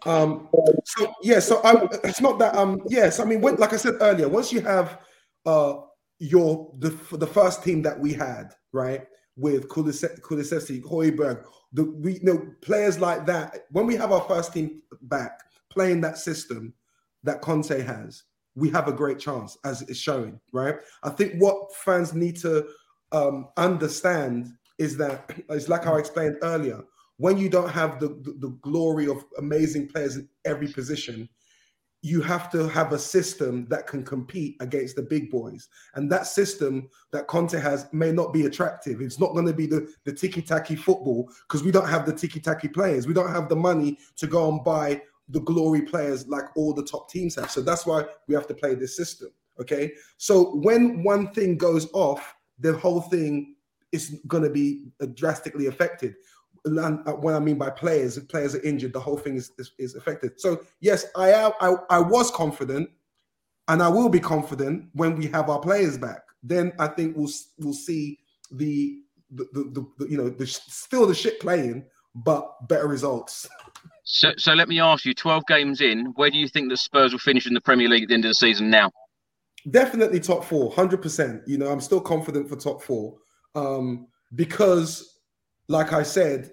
Um. So yeah. So I. It's not that. Um. Yes. I mean, when, like I said earlier, once you have uh your the the first team that we had, right, with Kulusevski, Højbjerg, the we you know players like that. When we have our first team back playing that system that Conte has, we have a great chance, as it's showing. Right. I think what fans need to um, understand is that [CLEARS THROAT] it's like I explained earlier. When you don't have the, the, the glory of amazing players in every position, you have to have a system that can compete against the big boys. And that system that Conte has may not be attractive. It's not going to be the, the tiki-taki football because we don't have the tiki-taki players. We don't have the money to go and buy the glory players like all the top teams have. So that's why we have to play this system. Okay. So when one thing goes off, the whole thing is going to be drastically affected. Uh, what I mean by players, if players are injured, the whole thing is, is, is affected. So yes, I, am, I I was confident, and I will be confident when we have our players back. Then I think we'll we'll see the the, the, the, the you know the still the shit playing, but better results. So so let me ask you: twelve games in, where do you think the Spurs will finish in the Premier League at the end of the season now? Definitely top four, hundred percent. You know, I'm still confident for top four um, because like I said,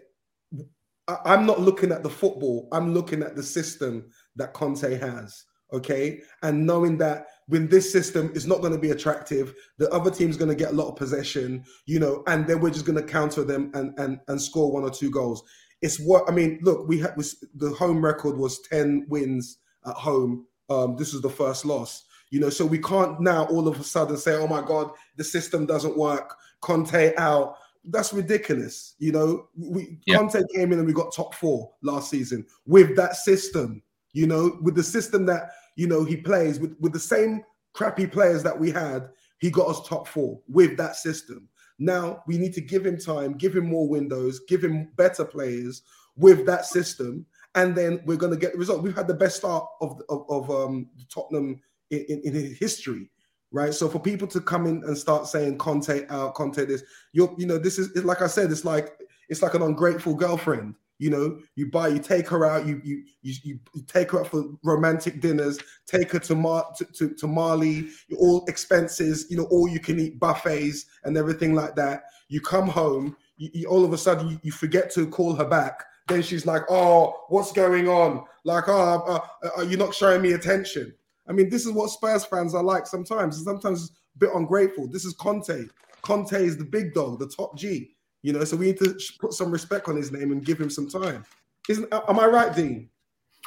I'm not looking at the football. I'm looking at the system that Conte has. Okay. And knowing that when this system is not going to be attractive, the other team's going to get a lot of possession, you know, and then we're just going to counter them and, and, and score one or two goals. It's what I mean. Look, we had the home record was 10 wins at home. Um, this is the first loss, you know, so we can't now all of a sudden say, oh my God, the system doesn't work. Conte out that's ridiculous. You know, we yeah. Conte came in and we got top four last season with that system. You know, with the system that you know he plays with with the same crappy players that we had, he got us top four with that system. Now we need to give him time, give him more windows, give him better players with that system, and then we're going to get the result. We've had the best start of of, of um, Tottenham in, in, in history right? So for people to come in and start saying Conte out, Conte this, you're, you know, this is like I said, it's like it's like an ungrateful girlfriend. You know, you buy, you take her out, you you you, you take her out for romantic dinners, take her to Mar to, to, to Mali, all expenses, you know, all you can eat buffets and everything like that. You come home, you, you, all of a sudden you, you forget to call her back. Then she's like, "Oh, what's going on? Like, oh, uh, uh you're not showing me attention." I mean, this is what Spurs fans are like sometimes. Sometimes a bit ungrateful. This is Conte. Conte is the big dog, the top G. You know, so we need to put some respect on his name and give him some time. Isn't am I right, Dean?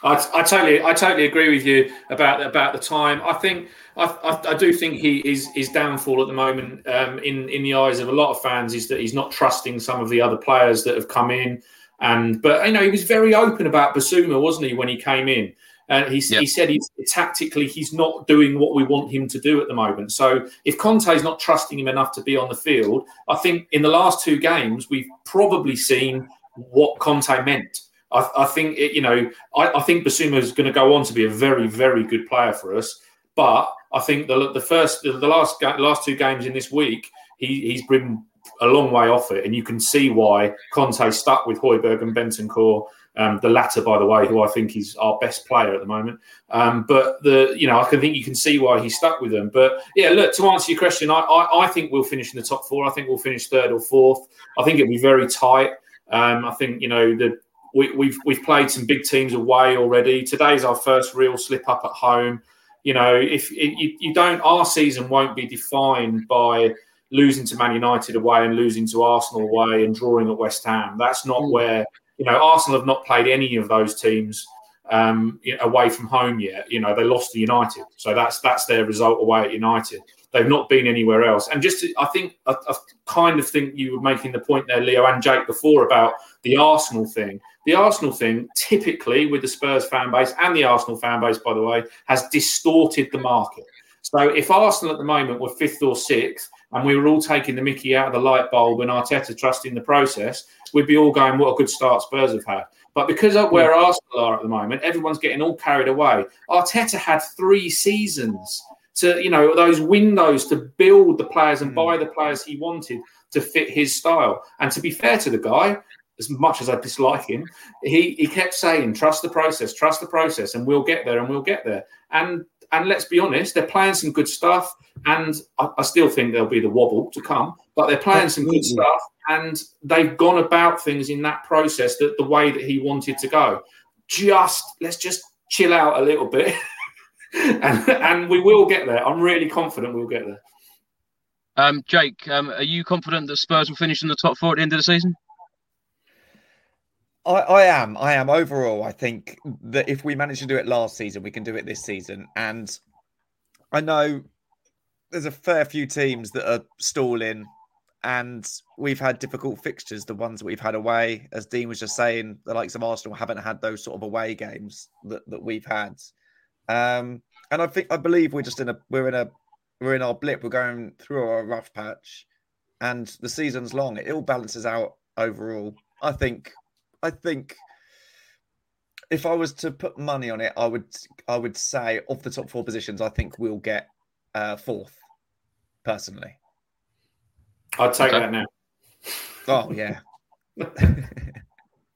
I, I totally, I totally agree with you about about the time. I think, I, I, I do think he is his downfall at the moment, um, in in the eyes of a lot of fans, is that he's not trusting some of the other players that have come in. And but you know, he was very open about Bissouma, wasn't he, when he came in? And he, yep. he said he's tactically he's not doing what we want him to do at the moment. So if Conte is not trusting him enough to be on the field, I think in the last two games we've probably seen what Conte meant. I, I think it, you know I, I think Bissouma is going to go on to be a very very good player for us. But I think the the first the, the last last two games in this week he, he's been a long way off it, and you can see why Conte stuck with Højbjerg and Bentancur um, the latter, by the way, who I think is our best player at the moment. Um, but the you know I can think you can see why he stuck with them. But yeah, look to answer your question, I, I, I think we'll finish in the top four. I think we'll finish third or fourth. I think it'll be very tight. Um, I think you know the we, we've we've played some big teams away already. Today's our first real slip up at home. You know, if you, you don't, our season won't be defined by losing to Man United away and losing to Arsenal away and drawing at West Ham. That's not mm. where you know Arsenal have not played any of those teams um, away from home yet. You know, they lost to United, so that's that's their result away at United. They've not been anywhere else. And just, to, I think, I, I, kind of think you were making the point there, Leo and Jake, before about the Arsenal thing. The Arsenal thing, typically with the Spurs fan base and the Arsenal fan base, by the way, has distorted the market. So if Arsenal at the moment were fifth or sixth, and we were all taking the Mickey out of the light bulb and Arteta trusting the process, we'd be all going, "What a good start Spurs have had." But because of where Arsenal are at the moment, everyone's getting all carried away. Arteta had three seasons to you know those windows to build the players and buy hmm. the players he wanted to fit his style. And to be fair to the guy, as much as I dislike him, he he kept saying, "Trust the process, trust the process, and we'll get there, and we'll get there." And and let's be honest, they're playing some good stuff, and I, I still think there'll be the wobble to come, but they're playing some good stuff, and they've gone about things in that process that the way that he wanted to go. Just let's just chill out a little bit. [LAUGHS] and, and we will get there. I'm really confident we'll get there. Um, Jake, um, are you confident that Spurs will finish in the top four at the end of the season? I, I, am. I am. Overall, I think that if we manage to do it last season, we can do it this season. And I know there's a fair few teams that are stalling, and we've had difficult fixtures. The ones that we've had away, as Dean was just saying, the likes of Arsenal haven't had those sort of away games that, that we've had. Um, and I think I believe we're just in a we're in a we're in our blip. We're going through a rough patch, and the season's long. It all balances out overall. I think. I think. If I was to put money on it, I would I would say of the top four positions, I think we'll get uh, fourth. Personally, I'd take okay. that now. Oh yeah. [LAUGHS]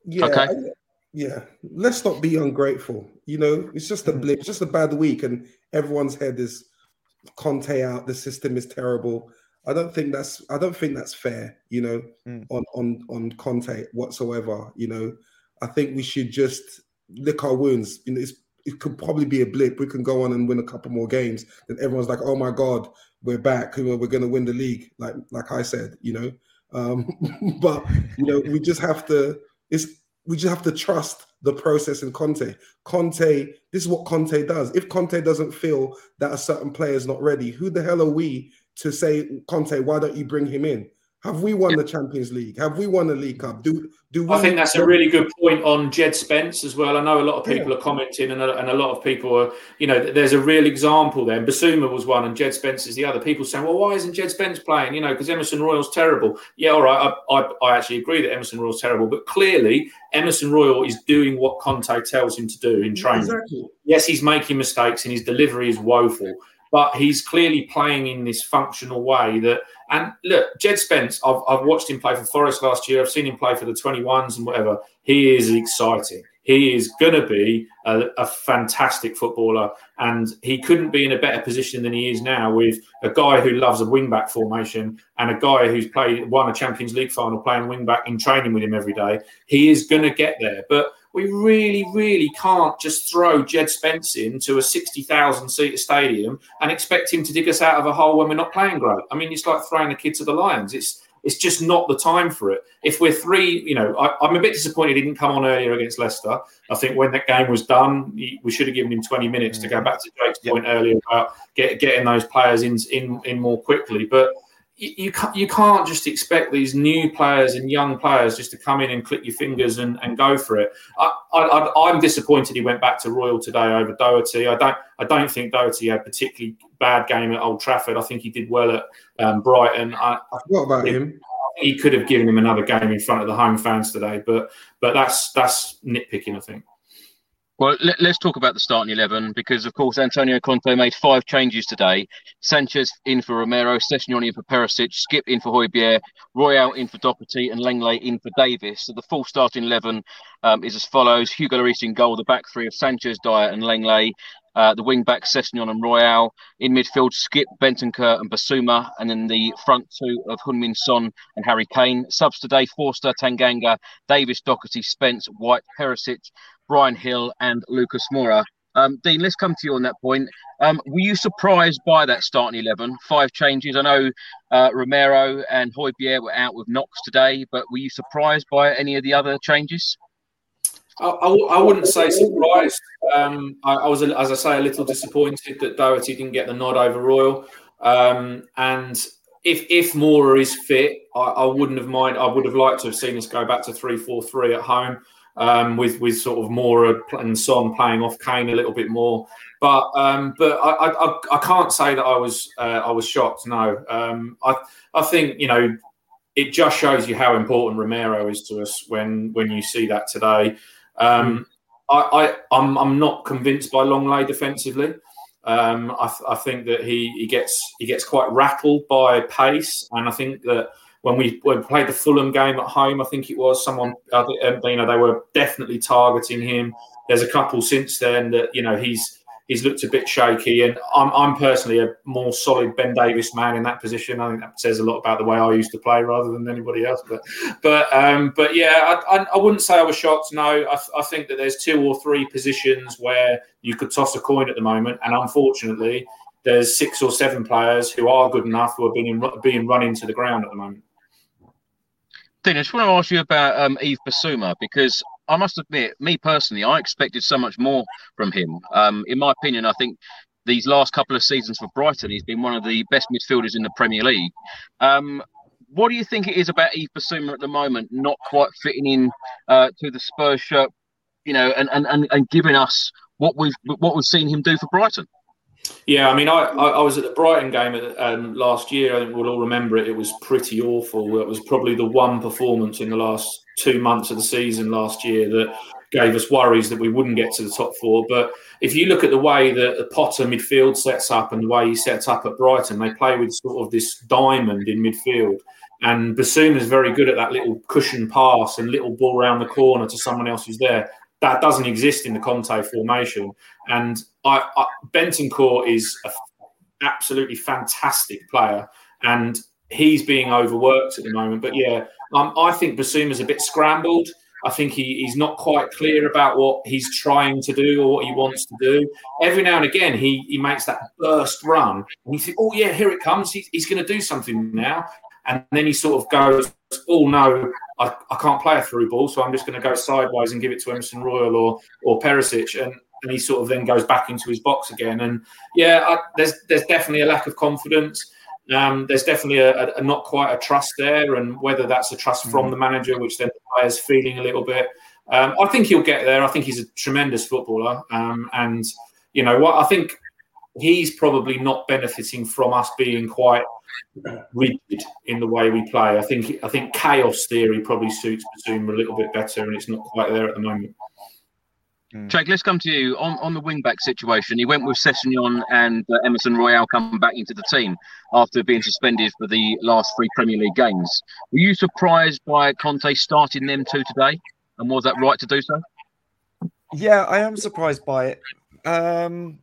yeah. Okay. I, yeah, let's not be ungrateful. You know, it's just a mm. blip, just a bad week, and everyone's head is Conte out. The system is terrible. I don't think that's I don't think that's fair. You know, mm. on on on Conte whatsoever. You know, I think we should just lick our wounds. You know, it could probably be a blip. We can go on and win a couple more games. Then everyone's like, "Oh my god, we're back. We're going to win the league." Like like I said, you know. Um, [LAUGHS] but you know, we just have to. It's we just have to trust the process in Conte. Conte, this is what Conte does. If Conte doesn't feel that a certain player is not ready, who the hell are we to say, Conte, why don't you bring him in? Have we won the Champions League? Have we won the League Cup? Do do we? I think that's a really good point on Jed Spence as well. I know a lot of people yeah. are commenting, and a, and a lot of people are, you know, there's a real example there. Bissouma was one, and Jed Spence is the other. People saying, well, why isn't Jed Spence playing? You know, because Emerson Royal's terrible. Yeah, all right, I, I, I actually agree that Emerson Royal's terrible, but clearly Emerson Royal is doing what Conte tells him to do in training. Exactly. Yes, he's making mistakes, and his delivery is woeful but he's clearly playing in this functional way that and look jed spence I've, I've watched him play for forest last year. I've seen him play for the 21s and whatever. He is exciting. He is going to be a, a, fantastic footballer and he couldn't be in a better position than he is now with a guy who loves a wing-back formation and a guy who's played won a champions league final playing wing-back in training with him every day. He is going to get there. But we really, really can't just throw Jed Spence into a 60,000 seat stadium and expect him to dig us out of a hole when we're not playing great. I mean, it's like throwing a kid to the Lions. It's it's just not the time for it. If we're three, you know, I, am a bit disappointed he didn't come on earlier against Leicester. I think when that game was done, he, we should have given him 20 minutes to go mm. back to Jake's point earlier about get, getting those players in, in in more quickly. But you can't, you can't just expect these new players and young players just to come in and click your fingers and, and go for it. I, am disappointed he went back to Royal today over Doherty. I don't I don't think Doherty had a particularly bad game at Old Trafford. I think he did well at um, Brighton. I, what about him? He could have given him another game in front of the home fans today, but but that's that's nitpicking. I think. Well, let, us talk about the starting 11 because, of course, Antonio Conte made five changes today. Sanchez in for Romero, Sessegnon in for Perisic, Skipp in for Højbjerg, Royal in for Doherty, and Lenglet in for Davies. So the full starting 11 um, is as follows Hugo Lloris in goal, the back three of Sanchez, Dier, and Lenglet. Uh, the wing back Sessegnon and Royal. In midfield, Skipp, Bentancur and Bissouma. And then the front two of Heung-min Son and Harry Kane. Subs today, Forster, Tanganga, Davies, Doherty, Spence, White, Perisic, Bryan Gil, and Lucas Moura. Um, Dean, let's come to you on that point. Um, were you surprised by that starting 11? Five changes. I know uh, Romero and Højbjerg were out with knocks today, but were you surprised by any of the other changes? I, I, I wouldn't say surprised. Um, I, I, was, as I say, a little disappointed that Doherty didn't get the nod over Royal. Um, and if if Moura is fit, I, wouldn't have mind. I would have liked to have seen us go back to three four three at home um, with with sort of Moura and Son playing off Kane a little bit more. But um, but I, I, I can't say that I was uh, I was shocked. No, um, I I think you know it just shows you how important Romero is to us when when you see that today. Um. I, I I'm I'm not convinced by Lenglet defensively. Um, I, I, think that he, he gets he gets quite rattled by pace, and I think that when we, when we played the Fulham game at home, I think it was someone, uh, you know, they were definitely targeting him. There's a couple since then that you know he's he's looked a bit shaky, and I'm, I'm personally a more solid Ben Davies man in that position. I think that says a lot about the way I used to play rather than anybody else. But but um, but yeah, I, I, I, wouldn't say I was shocked. No, I, I think that there's two or three positions where you could toss a coin at the moment, and unfortunately, there's six or seven players who are good enough who are being being run into the ground at the moment. Dean, I just want to ask you about um, Yves Bissouma because I must admit, me personally, I expected so much more from him. Um, in my opinion, I think these last couple of seasons for Brighton, he's been one of the best midfielders in the Premier League. Um, what do you think it is about Yves Bissouma at the moment, not quite fitting in uh, to the Spurs shirt, you know, and, and, and, and giving us what we've what we've seen him do for Brighton? Yeah, I mean, I, I, was at the Brighton game um, last year. I think we'll all remember it. It was pretty awful. It was probably the one performance in the last two months of the season last year that gave us worries that we wouldn't get to the top four. But if you look at the way that the Potter midfield sets up and the way he sets up at Brighton, they play with sort of this diamond in midfield. And Bissouma is very good at that little cushion pass and little ball around the corner to someone else who's there that doesn't exist in the Conte formation. And I, I, Bentancur is an absolutely fantastic player, and he's being overworked at the moment. But yeah, um, I think is a bit scrambled. I think he, he's not quite clear about what he's trying to do or what he wants to do. Every now and again, he, he makes that burst run, and you think, "Oh yeah, here it comes. He's, he's going to do something now." And then he sort of goes, "Oh no, I, I can't play a through ball, so I'm just going to go sideways and give it to Emerson Royal or or Perisic." And and he sort of then goes back into his box again. And yeah, I, there's there's definitely a lack of confidence. Um, there's definitely a, a, a, not quite a trust there, and whether that's a trust mm. from the manager, which then the players feeling a little bit. Um, I think he'll get there. I think he's a tremendous footballer, um, and you know what? I think he's probably not benefiting from us being quite rigid in the way we play. I think I think chaos theory probably suits Zoom a little bit better, and it's not quite there at the moment. Mm. Jake, let's come to you on, on the wing back situation. He went with Sessegnon and uh, Emerson Royal coming back into the team after being suspended for the last three Premier League games. Were you surprised by Conte starting them two today? And was that right to do so? Yeah, I am surprised by it. Um,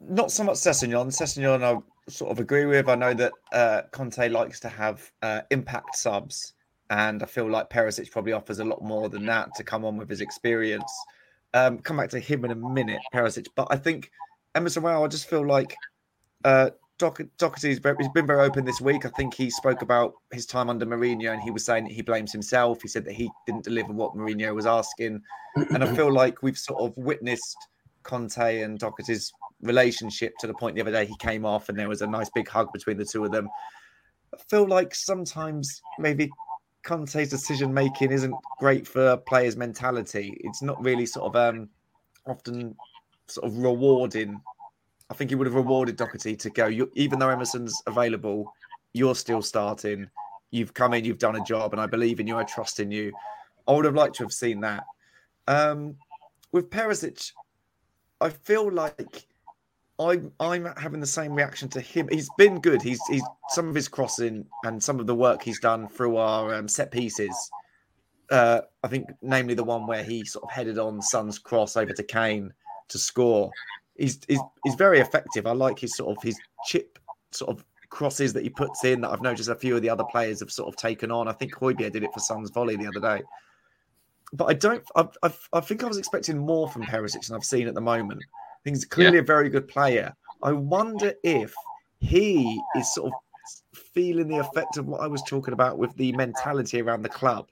not so much Sessegnon. Sessegnon, I sort of agree with. I know that uh, Conte likes to have uh, impact subs, and I feel like Perisic probably offers a lot more than that to come on with his experience. Um, come back to him in a minute, Perisic, but I think Emerson Royal, I just feel like uh, Doc- he's been very open this week. I think he spoke about his time under Mourinho, and he was saying that he blames himself. He said that he didn't deliver what Mourinho was asking, and I feel like we've sort of witnessed Conte and Doherty's relationship to the point the other day he came off and there was a nice big hug between the two of them. I feel like sometimes maybe Conte's decision making isn't great for players' mentality. It's not really sort of um, often sort of rewarding. I think he would have rewarded Doherty to go, you, even though Emerson's available, you're still starting. You've come in, you've done a job, and I believe in you. I trust in you. I would have liked to have seen that. Um, with Perisic, I feel like I'm I'm having the same reaction to him. He's been good. He's he's some of his crossing and some of the work he's done through our um, set pieces. Uh, I think, namely the one where he sort of headed on Son's cross over to Kane to score. he's, he's he's very effective. I like his sort of his chip sort of crosses that he puts in that I've noticed a few of the other players have sort of taken on. I think Højbjerg did it for Son's volley the other day. But I don't. I, I, I think I was expecting more from Perisic than I've seen at the moment. I think he's clearly yeah. a very good player. I wonder if he is sort of feeling the effect of what I was talking about with the mentality around the club.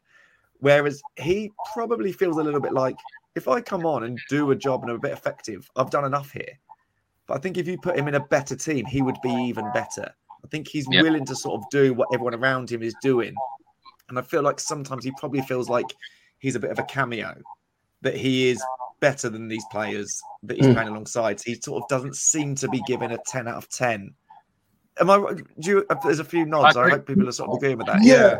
Whereas he probably feels a little bit like if I come on and do a job and I'm a bit effective, I've done enough here. But I think if you put him in a better team, he would be even better. I think he's willing to sort of do what everyone around him is doing. And I feel like sometimes he probably feels like he's a bit of a cameo, that he is better than these players that he's mm. playing alongside. He sort of doesn't seem to be given a 10 out of 10. Am I? Do you, there's a few nods. I, I hope people are sort of agreeing with that. Yeah. yeah.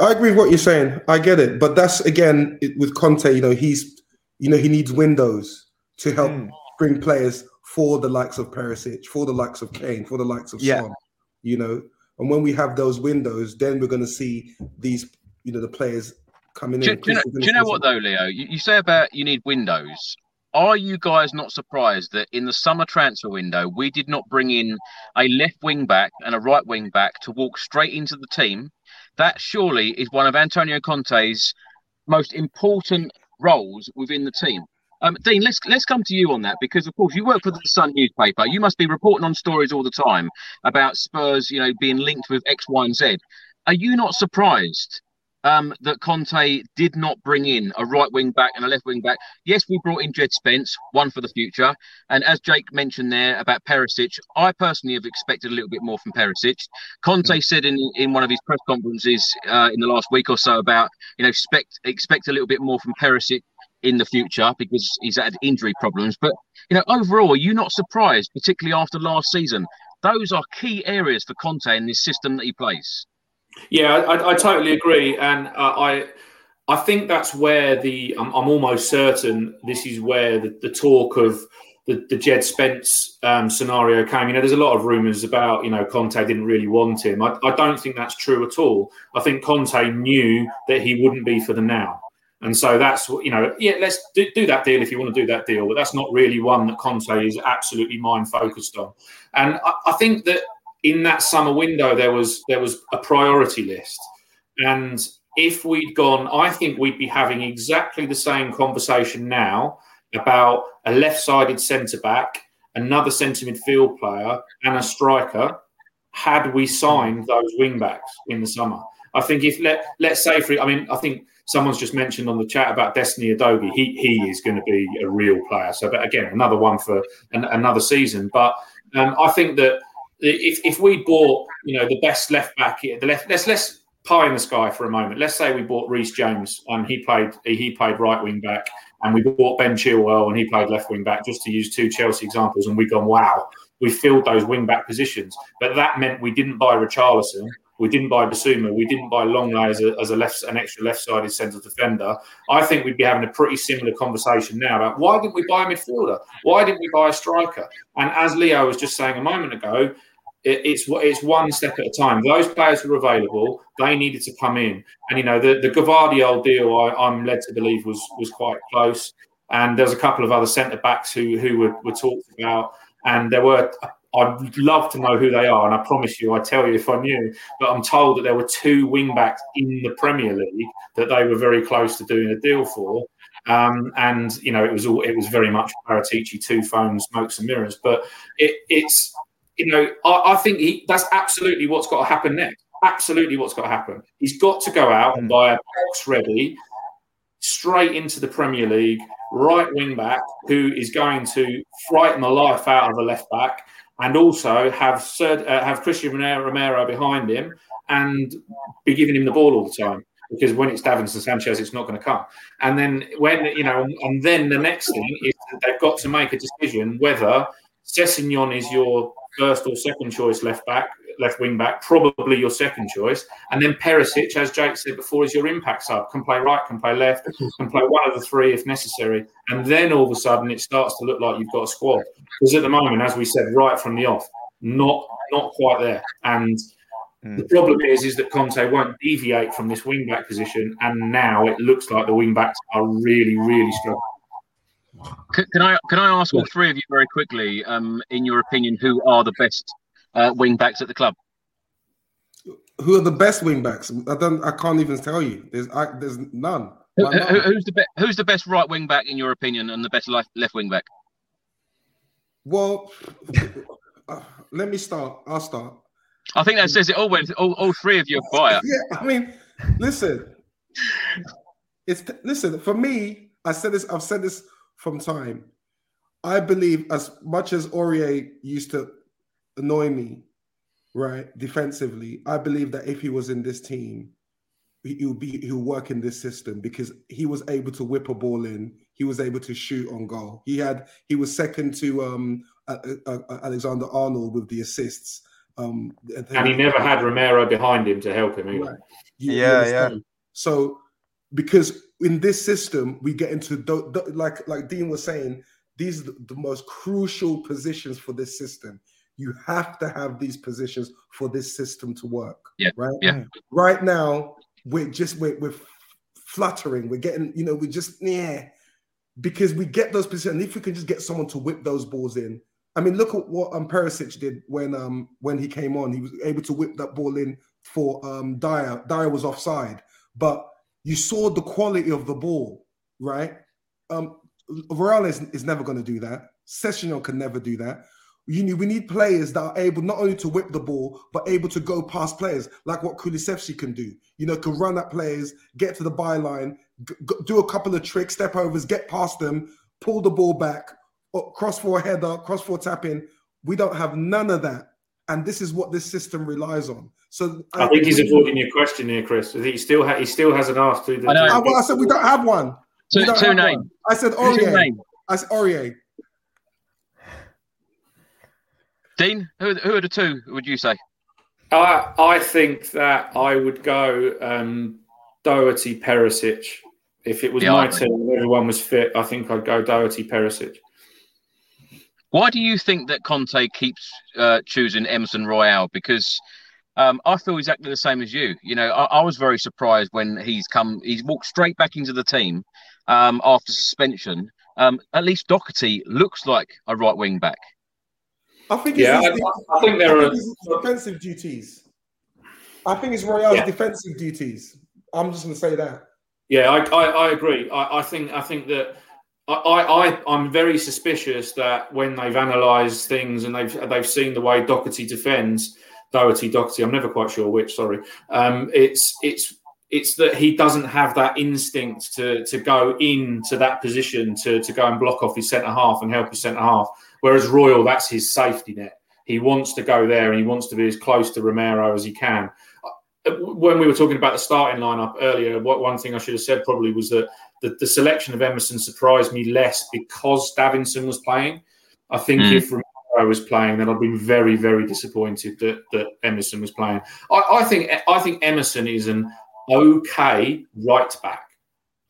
I agree with what you're saying. I get it, but that's again it, with Conte. You know, he's you know he needs windows to help mm. bring players for the likes of Perisic, for the likes of Kane, for the likes of yeah. Son. You know, and when we have those windows, then we're going to see these you know the players coming do, in. Do you know, do you know what though, Leo? You, you say about you need windows. Are you guys not surprised that in the summer transfer window we did not bring in a left wing back and a right wing back to walk straight into the team? That surely is one of Antonio Conte's most important roles within the team. Um, Dean, let's let's come to you on that because, of course, you work for the Sun newspaper. You must be reporting on stories all the time about Spurs, you know, being linked with X, Y, and Z. Are you not surprised um, that Conte did not bring in a right wing back and a left wing back. Yes, we brought in Jed Spence, one for the future. And as Jake mentioned there about Perisic, I personally have expected a little bit more from Perisic. Conte mm. said in, in one of his press conferences uh, in the last week or so about, you know, expect, expect a little bit more from Perisic in the future because he's had injury problems. But, you know, overall, are you not surprised, particularly after last season? Those are key areas for Conte in this system that he plays. Yeah, I, I totally agree, and uh, I I think that's where the I'm, I'm, almost certain this is where the, the talk of the, the Jed Spence um, scenario came. You know, there's a lot of rumours about you know Conte didn't really want him. I, I don't think that's true at all. I think Conte knew that he wouldn't be for the now. And so that's you know, yeah, let's do, do, that deal if you want to do that deal. But that's not really one that Conte is absolutely mind focused on. And I, I think that in that summer window there was there was a priority list. And if we'd gone i think we'd be having exactly the same conversation now about a left-sided centre back another centre midfield player and a striker had we signed those wing backs in the summer. I think if let let's say for i mean i think someone's just mentioned on the chat about Destiny Udogie he he is going to be a real player. So but again another one for an, another season. But um, i think that if if we bought you know the best left back the left let's let's pie in the sky for a moment. Let's say we bought Reece James and he played he played right wing back, and we bought Ben Chilwell and he played left wing back, just to use two Chelsea examples, and we've gone wow, we filled those wing back positions. But that meant we didn't buy Richarlison, we didn't buy Bissouma, We didn't buy Lenglet as a, as a left, an extra left-sided centre defender. I think we'd be having a pretty similar conversation now about why didn't we buy a midfielder? Why didn't we buy a striker? And as Leo was just saying a moment ago, it, it's it's one step at a time. Those players were available, they needed to come in. And you know, the the Gvardiol deal, I, am led to believe was was quite close. And there's a couple of other centre backs who who were, were talked about, and there were I'd love to know who they are, and I promise you, I'd tell you if I knew. But I'm told that there were two wing backs in the Premier League that they were very close to doing a deal for. Um, and you know, it was all it was very much Paratici, two phones, smokes and mirrors. But it, it's you know, I, I think he, that's absolutely what's got to happen next. Absolutely, what's got to happen. He's got to go out and buy a box ready, straight into the Premier League, right wing back who is going to frighten the life out of a left back and also have uh, have Cristian Romero behind him and be giving him the ball all the time. Because when it's Davinson Sanchez, it's not going to come. And then when you know, and then the next thing is they've got to make a decision whether Sessegnon is your first or second choice left back, left wing back, probably your second choice. And then Perisic, as Jake said before, is your impact sub. Can play right, can play left, can play one of the three if necessary. And then all of a sudden it starts to look like you've got a squad. Because at the moment, as we said right from the off, not not quite there. And the hmm. problem is, is that Conte won't deviate from this wing back position, and now it looks like the wing backs are really, really struggling. Can, can I can I ask all three of you very quickly, um, in your opinion, who are the best uh, wing backs at the club? Who are the best wing backs? I don't. I can't even tell you. There's I, there's none. Who, who- who's the best Who's the best right wing back in your opinion, and the best left, left wing back? Well, [LAUGHS] uh, let me start. I'll start. I think that says it all. When all, all three of you are [LAUGHS] quiet. Yeah, I mean, listen. It's listen for me. I said this. I've said this from time. I believe as much as Aurier used to annoy me, right, defensively. I believe that if he was in this team, he he would be he would work in this system because he was able to whip a ball in. He was able to shoot on goal. He had he was second to um uh, uh, Alexander Arnold with the assists. Um, And he never had Romero behind him to help him either. Right. You- you Yeah, yeah. So because in this system we get into do, do- like like Dean was saying, these are the, most crucial positions for this system. You have to have these positions for this system to work. Yeah, Right. yeah. Right now we're just we're, we're fluttering. We're getting you know we're just yeah because we get those positions. And if we can just get someone to whip those balls in. I mean, look at what um, Perisic did when um when he came on. He was able to whip that ball in for um Dier. Dier was offside, but you saw the quality of the ball, right? Um, Varane is, never going to do that. Sessegnon can never do that. You need, we need players that are able not only to whip the ball, but able to go past players, like what Kulusevski can do. You know, can run at players, get to the byline, g- do a couple of tricks, step overs, get past them, pull the ball back, cross for a header, cross for a tap in. We don't have none of that. And this is what this system relies on. So I think he's avoiding your question here, Chris. He still ha- he still hasn't asked who the. I know. I, well, I said we don't have one. We Two, don't two names. I said Two Aurier. I said Aurier. Dean, who, who are the two? Would you say? I I think that I would go um, Doherty Perisic. If it was Yeah, my I agree. team and everyone was fit, I think I'd go Doherty Perisic. Why do you think that Conte keeps uh, choosing Emerson Royal? Because um, I feel exactly the same as you. You know, I, I was very surprised when he's come. He's walked straight back into the team um, after suspension. Um, at least Doherty looks like a right wing back. I think Yeah, it's I- I think there I are- think it's defensive duties. I think it's Royal's Yeah. defensive duties. I'm just going to say that. Yeah, I, I, I agree. I, I think I think that I, I, I'm very suspicious that when they've analysed things and they've they've seen the way Doherty defends, Doherty, Doherty, I'm never quite sure which. Sorry, um, it's it's it's that he doesn't have that instinct to to go into that position to to go and block off his centre half and help his centre half. Whereas Royal, that's his safety net. He wants to go there and he wants to be as close to Romero as he can when we were talking about the starting lineup earlier, what one thing I should have said probably was that the, the selection of Emerson surprised me less because Davinson was playing. I think Mm. if Romero was playing, then I'd been very, very disappointed that, that Emerson was playing. I, I think I think Emerson is an okay right back,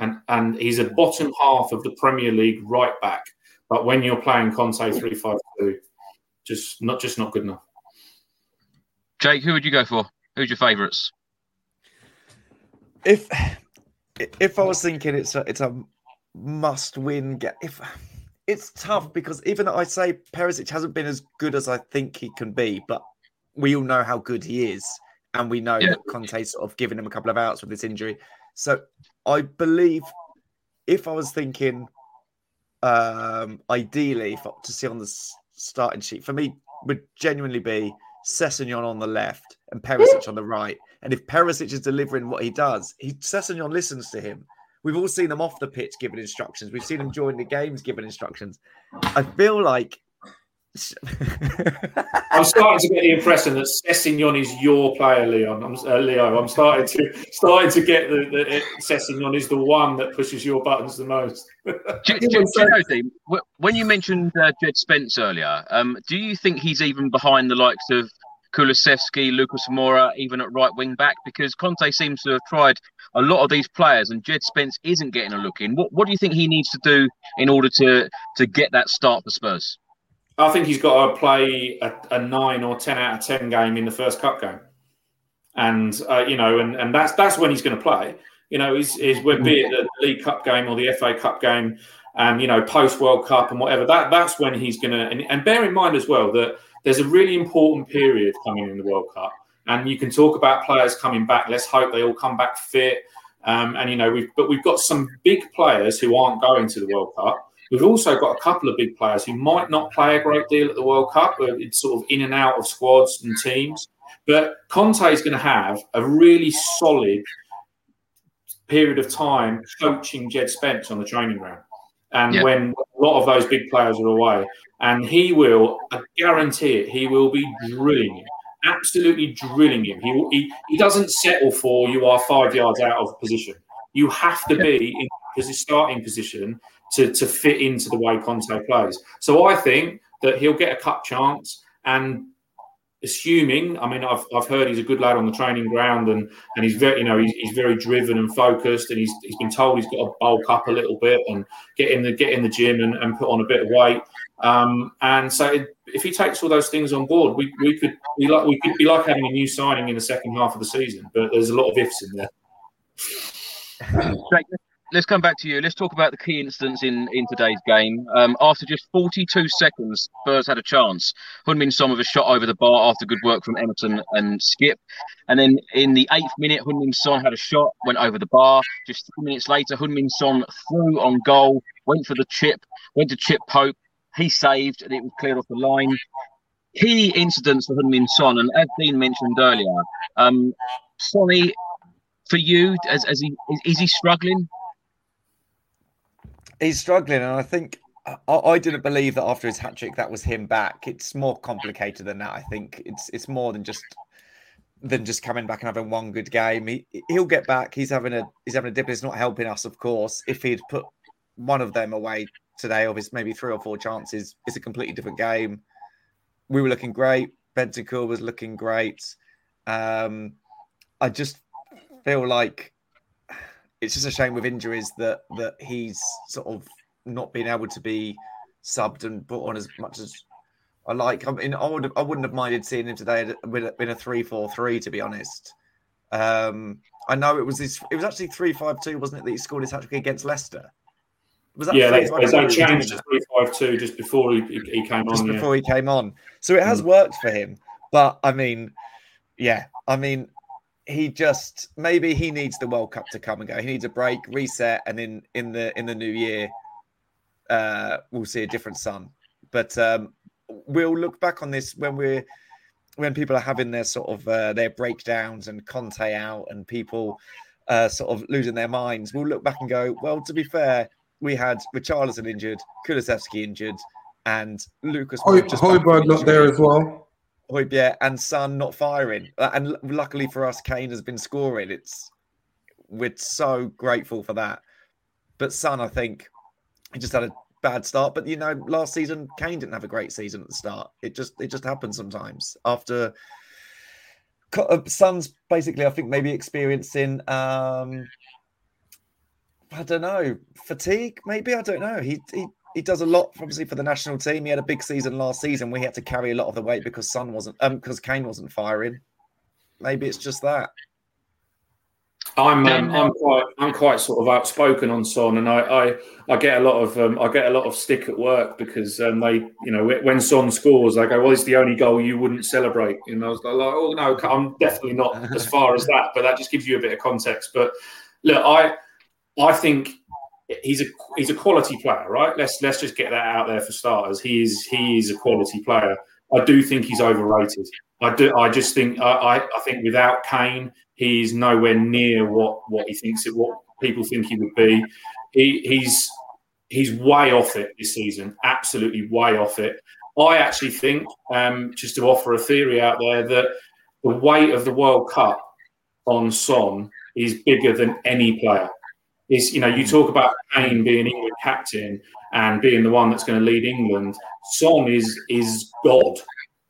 and and he's a bottom half of the Premier League right back. But when you're playing Conte three five two, just not just not good enough. Jake, who would you go for? Who's your favourites? if if I was thinking it's a it's a must win get if it's tough because even though I say Perisic hasn't been as good as I think he can be, but we all know how good he is, and we know Yeah. that Conte's sort of given him a couple of outs with this injury. So I believe if I was thinking um ideally if, to see on the starting sheet for me would genuinely be Sessegnon on the left and Perisic on the right. And if Perisic is delivering what he does, he Sessegnon listens to him. We've all seen him off the pitch giving instructions. We've seen him during the games giving instructions. I feel like I'm starting to get the impression that Sessegnon is your player, Leon. I'm, uh, Leo. I'm starting to starting to get the, the Sessegnon is the one that pushes your buttons the most. Do, do, do you know, Dean, when you mentioned uh, Jed Spence earlier, um, do you think he's even behind the likes of Kulusevski, Lucas Moura, even at right wing back? Because Conte seems to have tried a lot of these players, and Jed Spence isn't getting a look in. What, what do you think he needs to do in order to to get that start for Spurs? I think he's got to play a, a nine or ten out of ten game in the first cup game, and uh, you know, and, and that's that's when he's going to play. You know, is is be it the League Cup game or the FA Cup game. and you know post World Cup and whatever. That that's when he's gonna. And, and bear in mind as well that there's a really important period coming in the World Cup, and you can talk about players coming back. Let's hope they all come back fit. Um, and you know, we've but we've got some big players who aren't going to the World Cup. We've also got a couple of big players who might not play a great deal at the World Cup. Uh, it's sort of in and out of squads and teams. But Conte is going to have a really solid period of time coaching Jed Spence on the training ground. And yeah. when a lot of those big players are away, and he will, I guarantee it, he will be drilling him, absolutely drilling him. He, he, he doesn't settle for you are five yards out of position. You have to be in his starting position to, to fit into the way Conte plays. So I think that he'll get a cup chance and assuming, I mean, I've, I've heard he's a good lad on the training ground and, and he's very, you know, he's, he's very driven and focused and he's, he's been told he's got to bulk up a little bit and get in the, get in the gym and, and put on a bit of weight. Um, and so if he takes all those things on board, we, we could be like, we could be like having a new signing in the second half of the season, but there's a lot of ifs in there let's come back to you. Let's talk about the key incidents in, in today's game. Um, after just 42 seconds, Spurs had a chance. Heung-min Son with a shot over the bar after good work from Emerson and Skipp. And then in the eighth minute, Heung-min Son had a shot, went over the bar. Just three minutes later, Heung-min Son threw on goal, went for the chip, went to chip Pope. He saved, and it was cleared off the line. Key incidents for Heung-min Son, and as Dean mentioned earlier, um, Sonny, for you, as, as he is he struggling? He's struggling, and I think I, I didn't believe that after his hat trick that was him back. It's more complicated than that. I think it's it's more than just than just coming back and having one good game. He he'll get back. He's having a he's having a dip. It's not helping us, of course. If he'd put one of them away today, of his maybe three or four chances, it's a completely different game. We were looking great. Bentancur was looking great. Um, I just feel like it's just a shame with injuries that that he's sort of not being able to be subbed and put on as much as I like. I mean, I would I wouldn't have minded seeing him today in a three four three. To be honest, um, I know it was his. It was actually three five two, wasn't it? That he scored his hat trick against Leicester. Was that yeah, they, they changed to three five two just before he, he came just on. Just before yeah. he came on, so it has mm. worked for him. But I mean, yeah, I mean, he just maybe he needs the World Cup to come and go. He needs a break, reset, and in in the in the new year, uh, we'll see a different Son. But um, we'll look back on this when we're when people are having their sort of uh, their breakdowns and Conte out and people uh, sort of losing their minds. We'll look back and go, well, to be fair, we had Richarlison injured, Kulusevski injured, and Lucas Højbjerg not there as well. Højbjerg and Son not firing. Uh, and luckily for us, Kane has been scoring. It's we're so grateful for that. But Son, I think, he just had a bad start. But you know, last season Kane didn't have a great season at the start. It just it just happens sometimes. After uh, Son's basically, I think maybe experiencing um I don't know fatigue. Maybe I don't know. He he he does a lot, obviously, for the national team. He had a big season last season where he had to carry a lot of the weight because Son wasn't, um, because Kane wasn't firing. Maybe it's just that. I'm um, I'm quite I'm quite sort of outspoken on Son, and I I, I get a lot of um, I get a lot of stick at work because um, they you know when Son scores, I go, well, it's the only goal you wouldn't celebrate. You know, I was like, oh no, I'm definitely not [LAUGHS] as far as that, but that just gives you a bit of context. But look, I I think he's a he's a quality player, right? Let's let's just get that out there for starters. He is he is a quality player. I do think he's overrated. I do. I just think I, I think without Kane, he's nowhere near what what he thinks it what people think he would be. He, he's he's way off it this season. Absolutely way off it. I actually think, um, just to offer a theory out there, that the weight of the World Cup on Son is bigger than any player is you know you talk about Kane being England captain and being the one that's going to lead England. Son is is God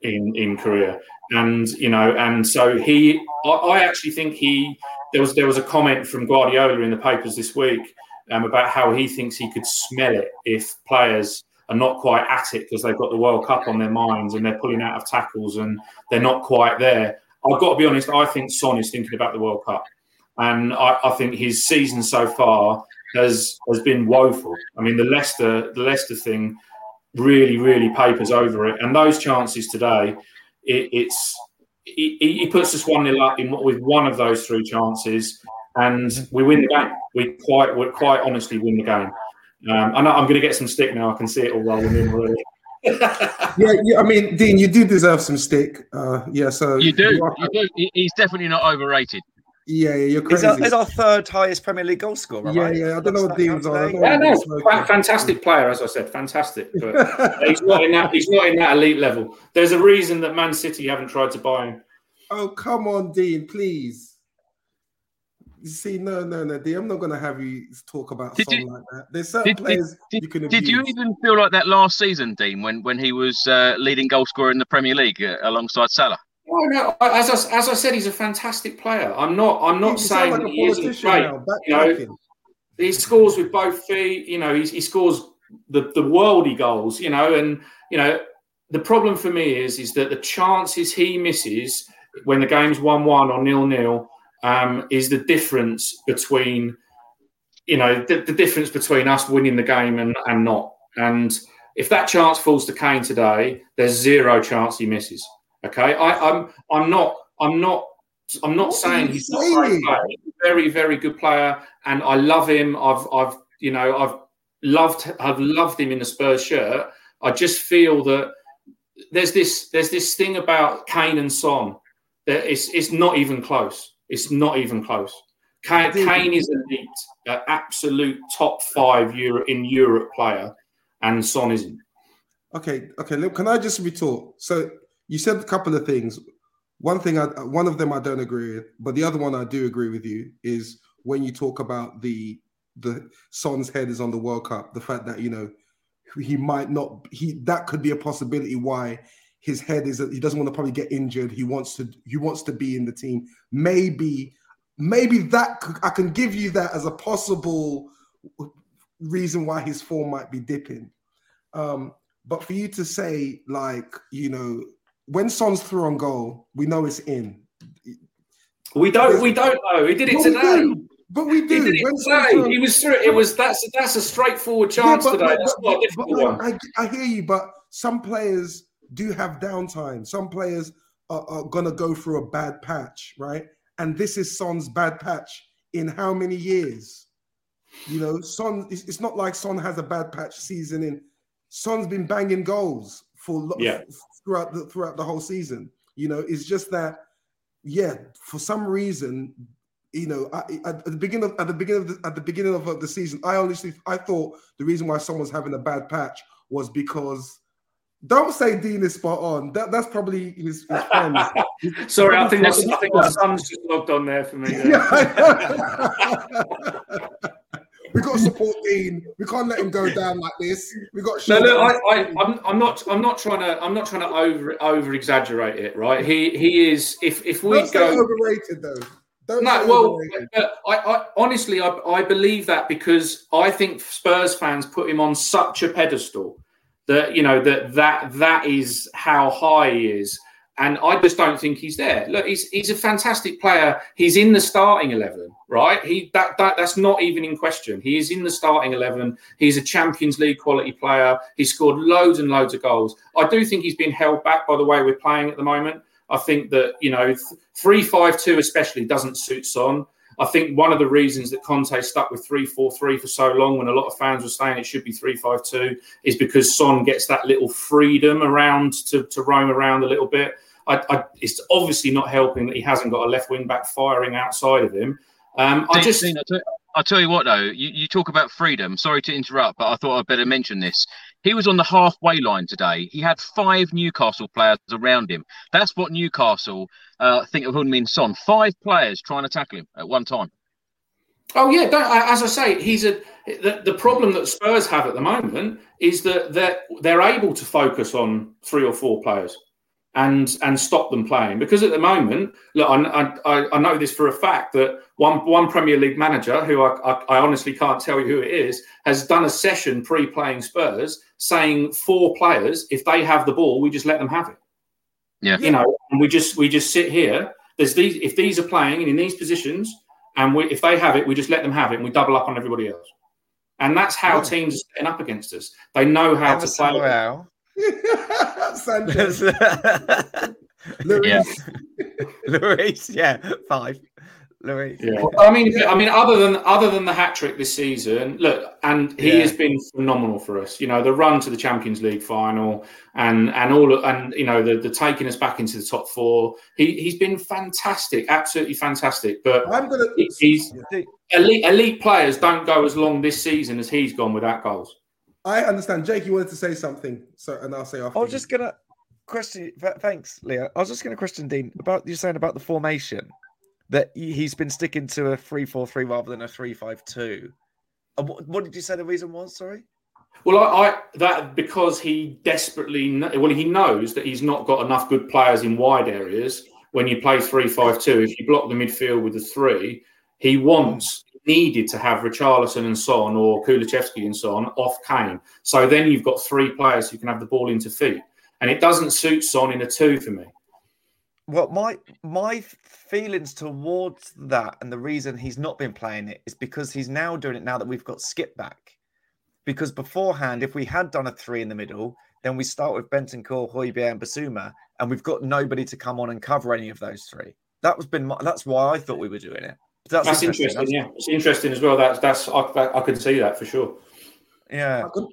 in in Korea, and you know, and so he. I, I actually think he. There was there was a comment from Guardiola in the papers this week um, about how he thinks he could smell it if players are not quite at it because they've got the World Cup on their minds and they're pulling out of tackles and they're not quite there. I've got to be honest. I think Son is thinking about the World Cup. And I, I, think his season so far has has been woeful. I mean, the Leicester the Leicester thing really really papers over it, and those chances today, it, it's he, he puts us one nil up in with one of those three chances, and we win the game. We quite we quite honestly win the game. Um, I know I'm going to get some stick now. I can see it all rolling in already. [LAUGHS] yeah, yeah, I mean, Dean, you do deserve some stick. Uh, yeah, so you do. You do. He's definitely not overrated. Yeah, yeah, you're crazy. He's our, our, third highest Premier League goal scorer. Yeah, right? yeah. I don't know what Dean's on. Yeah, no, fantastic player, as I said, fantastic. But [LAUGHS] he's not in that. He's not in that elite level. There's a reason that Man City haven't tried to buy him. Oh come on, Dean, please. You see, no, no, no, Dean. I'm not going to have you talk about did you, like that. There's certain did, players did, you can. Abuse. Did you even feel like that last season, Dean, when when he was uh, leading goal scorer in the Premier League uh, alongside Salah? No, no. As I, as I said, he's a fantastic player. I'm not. I'm not saying like he isn't great. Now, you know, he scores with both feet. You know, he, he scores the the worldy goals. You know, and you know the problem for me is is that the chances he misses when the game's one one or nil nil um, is the difference between you know the, the difference between us winning the game and and not. And if that chance falls to Kane today, there's zero chance he misses. Okay, I, I'm I'm not I'm not I'm not saying he's not a great player. Very very good player, and I love him. I've I've you know I've loved I've loved him in the Spurs shirt. I just feel that there's this there's this thing about Kane and Son that it's it's not even close. It's not even close. Kane, Kane is elite, uh, absolute top five Euro in Europe player, and Son isn't. Okay, okay. Look, can I just retort? So you said a couple of things. One thing, I, one of them I don't agree with, but the other one I do agree with you is when you talk about the the Son's head is on the World Cup. The fact that you know he might not he that could be a possibility why his head is he doesn't want to probably get injured. He wants to he wants to be in the team. Maybe maybe that I can give you that as a possible reason why his form might be dipping. Um, but for you to say like you know when Son's through on goal, we know it's in. We don't. We don't know. He did it today. We but we do. He, today. he was through. It was that's that's a straightforward chance yeah, but, today. That's but, not a difficult one. I, I, hear you, but some players do have downtime. Some players are, are gonna go through a bad patch, right? And this is Son's bad patch in how many years? You know, Son. It's, it's not like Son has a bad patch season in. Son's been banging goals for yeah. Throughout the throughout the whole season. You know, it's just that, yeah, for some reason, you know, I, at the beginning of at the beginning of the, at the beginning of the season, I honestly I thought the reason why someone's having a bad patch was because. Don't say Dean is spot on. That that's probably his, his friends. [LAUGHS] Sorry, I think that's, I think the sun's just logged on there for me. [LAUGHS] Yeah. [LAUGHS] we got to support Dean. We can't let him go down like this. We got. No, look, I, I, I'm, I'm not, I'm not trying to, I'm not trying to over, over exaggerate it, right? He, he is. If, if we Don't go overrated though. Don't no, well, I, I, honestly, I, I believe that because I think Spurs fans put him on such a pedestal that you know that that that is how high he is and I just don't think he's there. Look, he's he's a fantastic player. He's in the starting eleven, right? He that, that that's not even in question. He is in the starting eleven. He's a Champions League quality player. He's scored loads and loads of goals. I do think he's been held back by the way we're playing at the moment. I think that you know three five two especially doesn't suit Son. I think one of the reasons that Conte stuck with three four three for so long, when a lot of fans were saying it should be three five two, is because Son gets that little freedom around to, to roam around a little bit. I, I, it's obviously not helping that he hasn't got a left wing back firing outside of him. Um, I just. I'll tell you what, though, you, you talk about freedom. Sorry to interrupt, but I thought I'd better mention this. He was on the halfway line today. He had five Newcastle players around him. That's what Newcastle uh, think of Heung-min Son. Five players trying to tackle him at one time. Oh yeah, as I say, he's a. The, the problem that Spurs have at the moment is that they're they're able to focus on three or four players and and stop them playing. Because at the moment, look, I, I, I know this for a fact that one one Premier League manager, who I, I, I honestly can't tell you who it is, has done a session pre-playing Spurs saying four players, if they have the ball, we just let them have it. Yeah, you know, and we just we just sit here. There's these if these are playing and in these positions, and we if they have it, we just let them have it, and we double up on everybody else. And that's how teams are setting up against us. They know how to play. Royal. [LAUGHS] Sanchez. [LAUGHS] Yeah. [LAUGHS] Luis, yeah, five. Luis. Yeah. I mean, I mean, other than other than the hat trick this season, look, and he Yeah. has been phenomenal for us. You know, the run to the Champions League final, and and all, and you know, the the taking us back into the top four. He he's been fantastic, absolutely fantastic. But I'm gonna. he's Yeah. elite elite players don't go as long this season as he's gone without goals. I understand. Jake, you wanted to say something, so and I'll say after. I was you. just gonna question. th- Thanks, Leo. I was just gonna question Dean about you saying about the formation that he- he's been sticking to a three-four-three rather than a three-five-two. And what, what did you say the reason was? Sorry. Well, I, I that because he desperately well he knows that he's not got enough good players in wide areas. When you play three-five-two, if you block the midfield with the three, he wants needed to have Richarlison and Son or Kulusevski and Son off Kane. So then you've got three players who can have the ball into feet, and it doesn't suit Son in a two for me. Well, my my feelings towards that and the reason he's not been playing it is because he's now doing it now that we've got Skipp back. Because beforehand, if we had done a three in the middle, then we start with Benton Bentancur, Højbjerg, and Bissouma, and we've got nobody to come on and cover any of those three. That was been my, that's why I thought we were doing it. That's, That's, interesting. Yeah, it's interesting as well. That's that's I, that, I can see that for sure. Yeah. I can-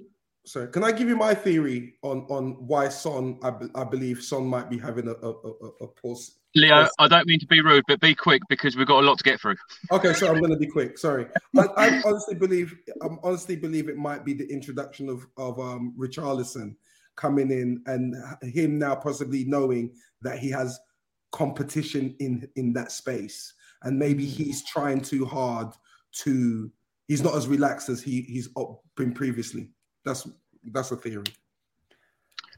Sorry, can I give you my theory on on why Son? I, be- I believe Son might be having a a, a, a pause. Leo, I don't mean to be rude, but be quick because we've got a lot to get through. Okay, so I'm going to be quick. Sorry, I, I honestly believe I honestly believe it might be the introduction of of um, Richarlison coming in and him now possibly knowing that he has competition in in that space, and maybe he's trying too hard to. He's not as relaxed as he he's been previously. That's that's a theory.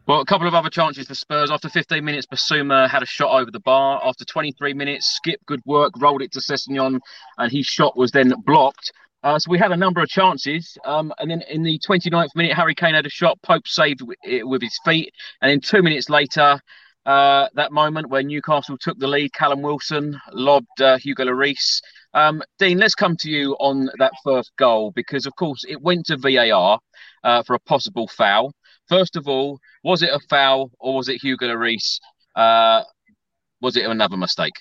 Well, a couple of other chances for Spurs. After 15 minutes, Bissouma had a shot over the bar. After 23 minutes, Skipp, good work, rolled it to Sessegnon, and his shot was then blocked. Uh, so we had a number of chances. Um, and then in the 29th minute, Harry Kane had a shot. Pope saved it with his feet. And then two minutes later, uh, that moment where Newcastle took the lead, Callum Wilson lobbed uh, Hugo Lloris. Um, Dean, let's come to you on that first goal because, of course, it went to VAR uh, for a possible foul. First of all, was it a foul or was it Hugo Lloris? Uh, was it another mistake?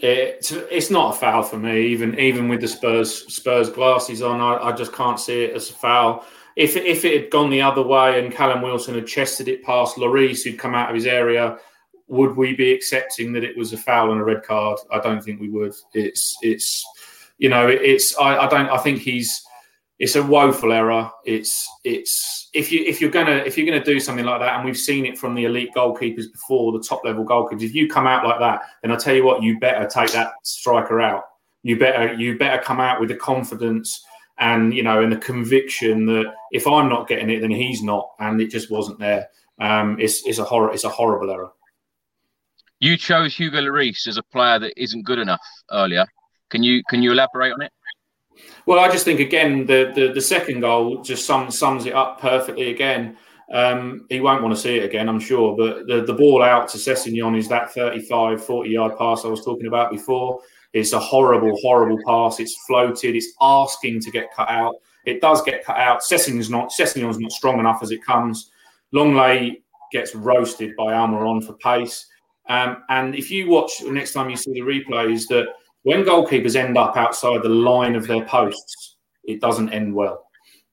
It's it's not a foul for me, even even with the Spurs Spurs glasses on. I, I just can't see it as a foul. If if it had gone the other way and Callum Wilson had chested it past Lloris, who'd come out of his area, would we be accepting that it was a foul and a red card? I don't think we would. It's it's you know it's I, I don't I think he's it's a woeful error. It's it's if you if you're gonna if you're gonna do something like that, and we've seen it from the elite goalkeepers before, the top level goalkeepers. If you come out like that, then I tell you what, you better take that striker out. You better you better come out with the confidence and you know and the conviction that if I'm not getting it, then he's not, and it just wasn't there. Um, it's it's a horror it's a horrible error. You chose Hugo Lloris as a player that isn't good enough earlier. Can you can you elaborate on it? Well, I just think again the the, the second goal just sums sums it up perfectly. Again, um, he won't want to see it again, I'm sure. But the, the ball out to Sessegnon is that 35, 40 yard pass I was talking about before. It's a horrible, horrible pass. It's floated. It's asking to get cut out. It does get cut out. Sessegnon's not Sessegnon's not strong enough as it comes. Lenglet gets roasted by Almiron for pace. Um, and if you watch next time you see the replays, that when goalkeepers end up outside the line of their posts, it doesn't end well.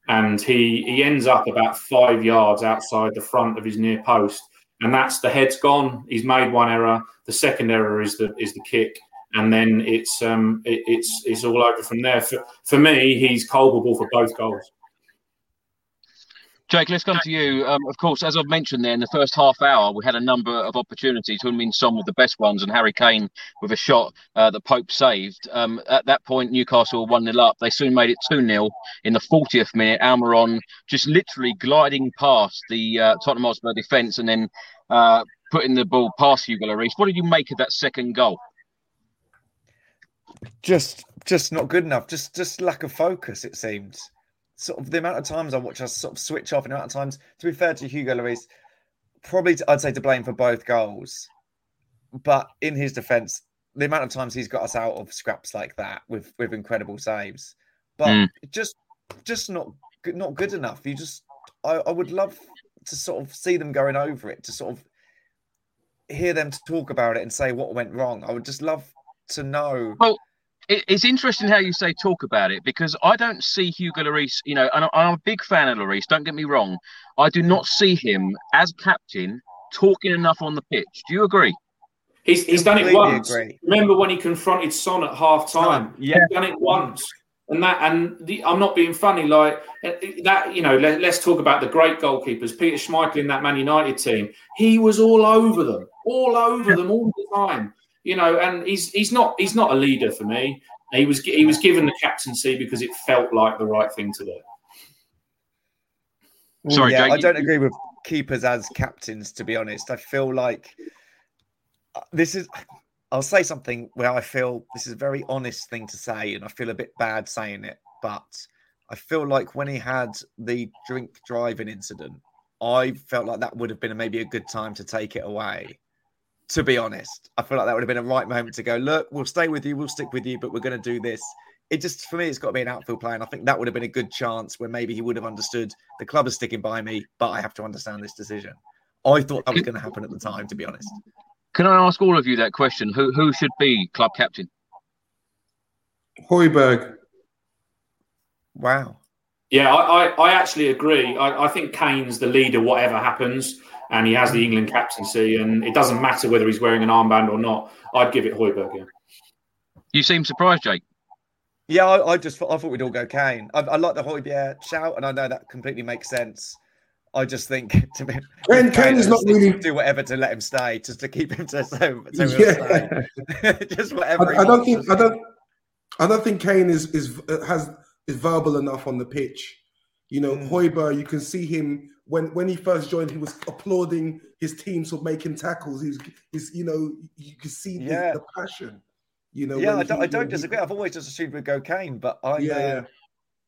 And he he ends up about five yards outside the front of his near post, and that's the head's gone. He's made one error. The second error is the is the kick, and then it's um it, it's it's all over from there. For for me, he's culpable for both goals. Jake, let's come to you. Um, of course, as I've mentioned there, in the first half hour, we had a number of opportunities. Mean some with the best ones, and Harry Kane with a shot uh, that Pope saved. Um, at that point, Newcastle were 1 0 up. They soon made it 2 0 in the 40th minute. Almiron just literally gliding past the uh, Tottenham Hotspur defence and then uh, putting the ball past Hugo Lloris. What did you make of that second goal? Just just not good enough. Just just lack of focus. It seemed. Sort of the amount of times I watch us sort of switch off, and the amount of times. To be fair to Hugo Lloris, probably to, I'd say to blame for both goals, but in his defence, the amount of times he's got us out of scraps like that with with incredible saves, but Mm. just just not good- not good enough. You just I, I would love to sort of see them going over it, to sort of hear them talk about it and say what went wrong. I would just love to know. Well, it's interesting how you say talk about it because I don't see Hugo Lloris, you know, and I- I'm a big fan of Lloris, don't get me wrong. I do not see him as captain talking enough on the pitch. Do you agree? He's, he's done it once. agree. Remember when he confronted Son at half time? Yeah. He's done it once. And that, and the, I'm not being funny. Like uh, that, you know. Let, us talk about the great goalkeepers. Peter Schmeichel in that Man United team. He was all over them, all over them all the time. You know, and he's he's not he's not a leader for me. He was he was given the captaincy because it felt like the right thing to do. Sorry, yeah, Jake, I you- don't agree with keepers as captains. To be honest, I feel like uh, this is. I'll say something where I feel this is a very honest thing to say, and I feel a bit bad saying it, but I feel like when he had the drink driving incident, I felt like that would have been maybe a good time to take it away. To be honest, I feel like that would have been a right moment to go. Look, we'll stay with you, we'll stick with you, but we're going to do this. It just for me, it's got to be an outfield player, and I think that would have been a good chance where maybe he would have understood the club is sticking by me, but I have to understand this decision. I thought that was going to happen at the time, to be honest. Can I ask all of you that question? Who who should be club captain? Højbjerg. Wow. Yeah, I, I, I actually agree. I, I think Kane's the leader, whatever happens, and he has the England captaincy, and it doesn't matter whether he's wearing an armband or not. I'd give it Højbjerg. Yeah. You seem surprised, Jake. Yeah, I, I just thought, I thought we'd all go Kane. I, I like the Højbjerg shout, and I know that completely makes sense. I just think [LAUGHS] to be Kane- Kane is not really- do whatever to let him stay, just to keep him to [LAUGHS] so, so Yeah. stay. [LAUGHS] just whatever. I, I don't think I don't I don't think Kane is is has is verbal enough on the pitch. You know, Mm. Højbjerg, you can see him when when he first joined, he was applauding his teams for making tackles. He's he's you know you can see the, Yeah. the passion. You know, Yeah, I don't, he- I don't when he- disagree. I've always just assumed we'd go Kane, but I, Yeah.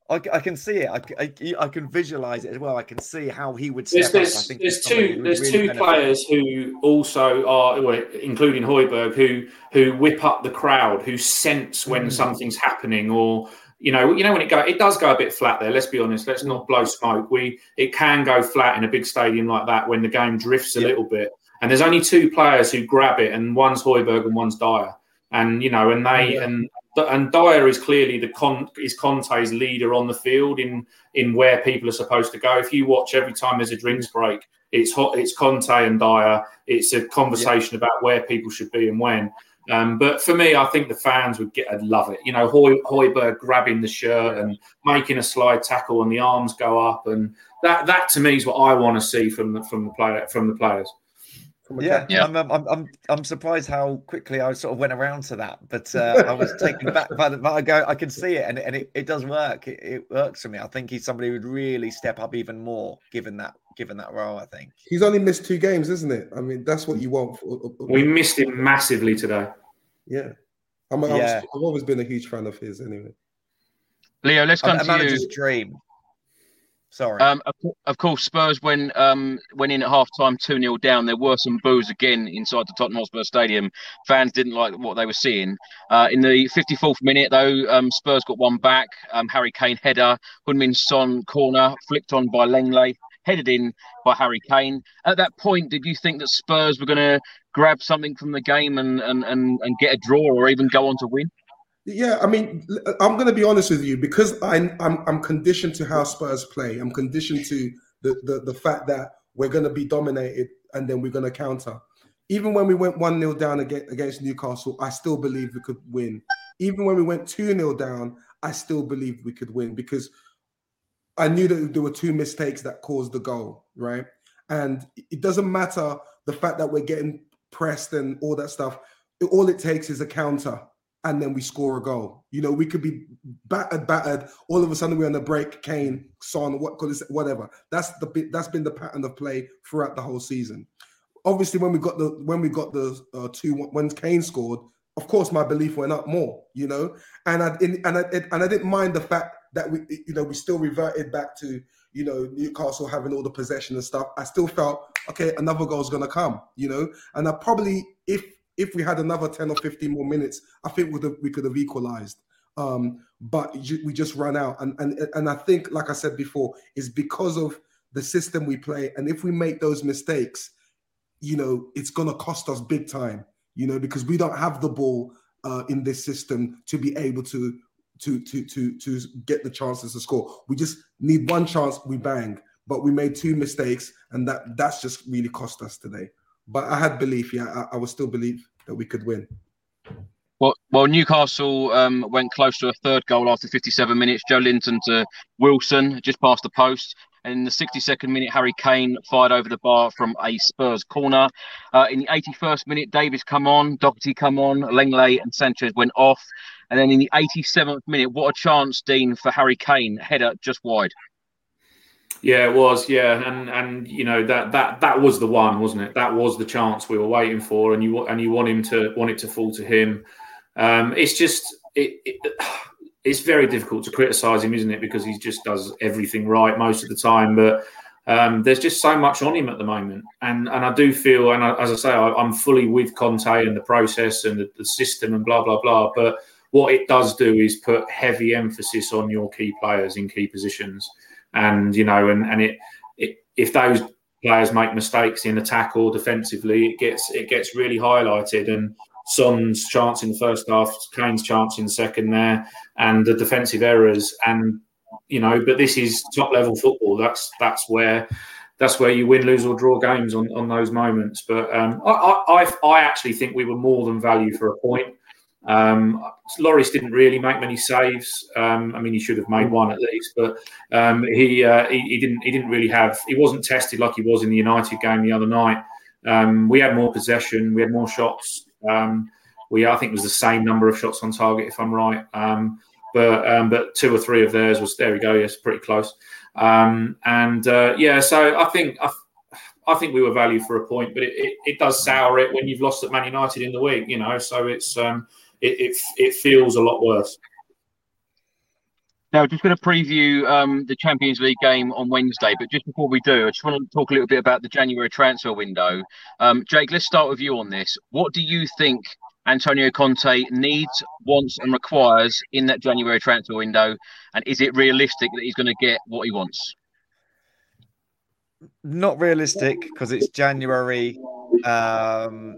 uh, I, I can see it. I, I, I can visualize it as well. I can see how he would There's, step up. I there's, think there's two there's really two benefit. players who also are, well, including Højbjerg, who who whip up the crowd, who sense when Mm. something's happening, or you know, you know when it go, it does go a bit flat there. Let's be honest. Let's not blow smoke. We it can go flat in a big stadium like that when the game drifts a Yeah. little bit. And there's only two players who grab it, and one's Højbjerg and one's Dier. And you know, and they Yeah. and and Dier is clearly the con is Conte's leader on the field in in where people are supposed to go. If you watch every time there's a drinks break, it's hot. It's Conte and Dier. It's a conversation about where people should be and when. Um, but for me, I think the fans would get I'd love it. You know, Hoy, Højbjerg grabbing the shirt and making a slide tackle, and the arms go up, and that that to me is what I want to see from the from the player from the players. From a Yeah, captain. Yeah. I'm, I'm, I'm, I'm, I'm surprised how quickly I sort of went around to that, but uh, [LAUGHS] I was taken back by the. But I go, I can see it, and, and it, it does work. It, it works for me. I think he's somebody who would really step up even more, given that, given that role. I think. He's only missed two games, isn't it? I mean, that's what you want. For, uh, uh, We missed him massively today. yeah. I'm, I'm, Yeah. I've always been a huge fan of his. Anyway, Leo, let's A, come a to you. manager's dream. Sorry. Um, of, of course, Spurs when um went in at half time, 2 0 down. There were some boos again inside the Tottenham Hotspur Stadium. Fans didn't like what they were seeing. Uh, in the 54th minute, though, um, Spurs got one back. Um, Harry Kane header, Heung-min Son corner, flicked on by Lenglet, headed in by Harry Kane. At that point, did you think that Spurs were going to grab something from the game and, and, and, and get a draw or even go on to win? Yeah, I mean, I'm going to be honest with you because I'm I'm I'm conditioned to how Spurs play. I'm conditioned to the the, the fact that we're going to be dominated and then we're going to counter. Even when we went one 0 down against, Newcastle, I still believe we could win. Even when we went two 0 down, I still believe we could win because I knew that there were two mistakes that caused the goal, right? And it doesn't matter the fact that we're getting pressed and all that stuff. All it takes is a counter and then we score a goal. You know, we could be battered, battered. All of a sudden, we're on the break. Kane, Son, what whatever. That's the bit. That's been the pattern of play throughout the whole season. Obviously, when we got the when we got the uh, two when Kane scored, of course, my belief went up more. You know, and I and I and I didn't mind the fact that we you know we still reverted back to you know Newcastle having all the possession and stuff. I still felt okay, another goal's gonna come. You know, and I probably if if we had another 10 or 15 more minutes, I think have, we could have equalized. Um, but we just ran out, and and and I think, like I said before, is because of the system we play, and if we make those mistakes, you know, it's gonna cost us big time. You know, because we don't have the ball uh, in this system to be able to to to to to get the chances to score. We just need one chance, we bang. But we made two mistakes, and that that's just really cost us today. But I had belief, yeah, I, I would still believe that we could win. Well, well, Newcastle um, went close to a third goal after 57 minutes. Joelinton to Wilson, just past the post. And in the 62nd minute, Harry Kane fired over the bar from a Spurs corner. Uh, in the 81st minute, Davies come on, Doherty come on, Lenglet and Sanchez went off. And then in the 87th minute, what a chance, Dean, for Harry Kane, header just wide. Yeah, it was. Yeah, and and you know that that that was the one, wasn't it? That was the chance we were waiting for, and you and you want him to want it to fall to him. Um, it's just it, it, [SIGHS] it's very difficult to criticise him, isn't it? Because he just does everything right most of the time, but. Um, there's just so much on him at the moment, and and I do feel, and I, as I say, I, am fully with Conte and the process and the, the system and blah blah blah. But what it does do is put heavy emphasis on your key players in key positions and you know, and and it, it if those players make mistakes in attack or defensively, it gets it gets really highlighted. And Son's chance in the first half, Kane's chance in the second there, and the defensive errors. And you know, but this is top level football. That's that's where that's where you win, lose, or draw games on, on those moments. But um, I, I I actually think we were more than value for a point. Um, Lloris didn't really make many saves. Um, I mean, he should have made one at least, but um, he, uh, he, he didn't he didn't really have. He wasn't tested like he was in the United game the other night. Um, we had more possession. We had more shots. Um, we I think it was the same number of shots on target if I'm right. Um, but but two or three of theirs was there we go. Yes, pretty close. and uh, yeah, so I think. I, I think we were valued for a point, but it, it, it, does sour it when you've lost at Man United in the week, you know. So it's um, it, it, it feels a lot worse. Now, just going to preview um, the Champions League game on Wednesday, but just before we do, I just want to talk a little bit about the January transfer window. Um, Jake, let's start with you on this. What do you think Antonio Conte needs, wants, and requires in that January transfer window? And is it realistic that he's going to get what he wants? Not realistic because it's January. Um,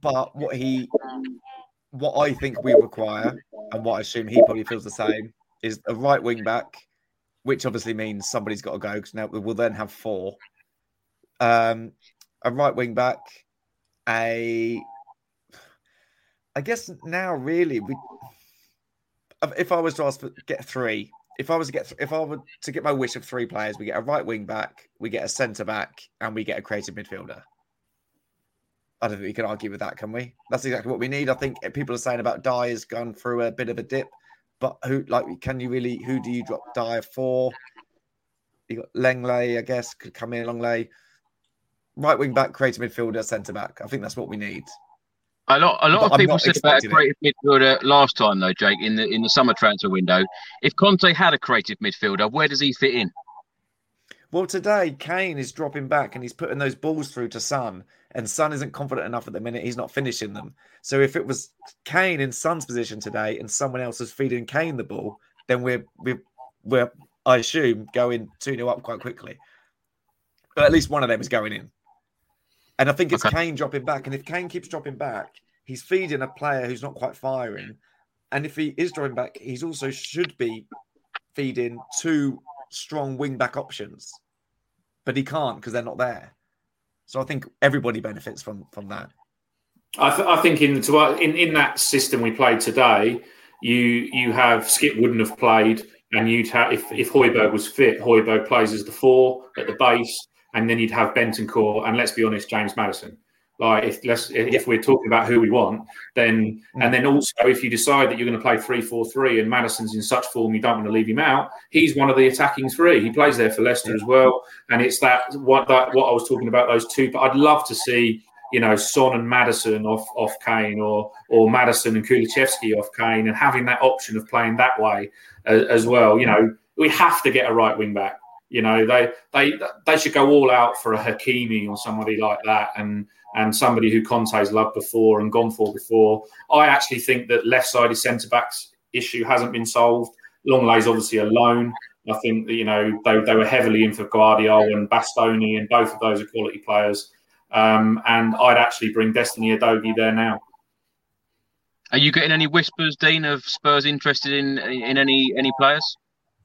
but what he what I think we require, and what I assume he probably feels the same, is a right wing back, which obviously means somebody's got to go because now we will then have four. Um, a right wing back, a, I guess now really we, if I was to ask for get three, if I was to get if I were to get my wish of three players, we get a right wing back, we get a centre back, and we get a creative midfielder. I don't think we can argue with that, can we? That's exactly what we need. I think people are saying about Dier's gone through a bit of a dip, but who like can you really who do you drop Dier for? You got Lenglet, I guess, could come in Lenglet. Right wing back, creative midfielder, centre back. I think that's what we need. A lot, a lot but of people said about a creative it. midfielder last time, though, Jake, in the in the summer transfer window. If Conte had a creative midfielder, where does he fit in? Well, today Kane is dropping back and he's putting those balls through to Son, and Son isn't confident enough at the minute. He's not finishing them. So if it was Kane in Son's position today and someone else is feeding Kane the ball, then we're we're, we're I assume going two 0 up quite quickly. But at least one of them is going in. And I think it's okay. Kane dropping back. And if Kane keeps dropping back, he's feeding a player who's not quite firing. And if he is dropping back, he's also should be feeding two strong wing back options, but he can't because they're not there. So I think everybody benefits from from that. I, th- I think in, in in that system we played today, you you have Skipp wouldn't have played, and you'd have if if Højbjerg was fit, Højbjerg plays as the four at the base, and then you'd have Bentancur and let's be honest, James Maddison. Like if let's if we're talking about who we want, then mm. and then also if you decide that you're going to play three four three and Maddison's in such form you don't want to leave him out, he's one of the attacking three. He plays there for Leicester as well, and it's that what that what I was talking about those two. But I'd love to see you know Son and Maddison off off Kane or or Maddison and Kulusevski off Kane, and having that option of playing that way as, as well. You know we have to get a right wing back. You know they they they should go all out for a Hakimi or somebody like that and and somebody who Conte's loved before and gone for before. I actually think that left-sided centre backs issue hasn't been solved. Lenglet's obviously a loan. I think you know they, they were heavily in for Gvardiol and Bastoni, and both of those are quality players. Um, and I'd actually bring Destiny Udogie there now. Are you getting any whispers, Dean, of Spurs interested in in any any players?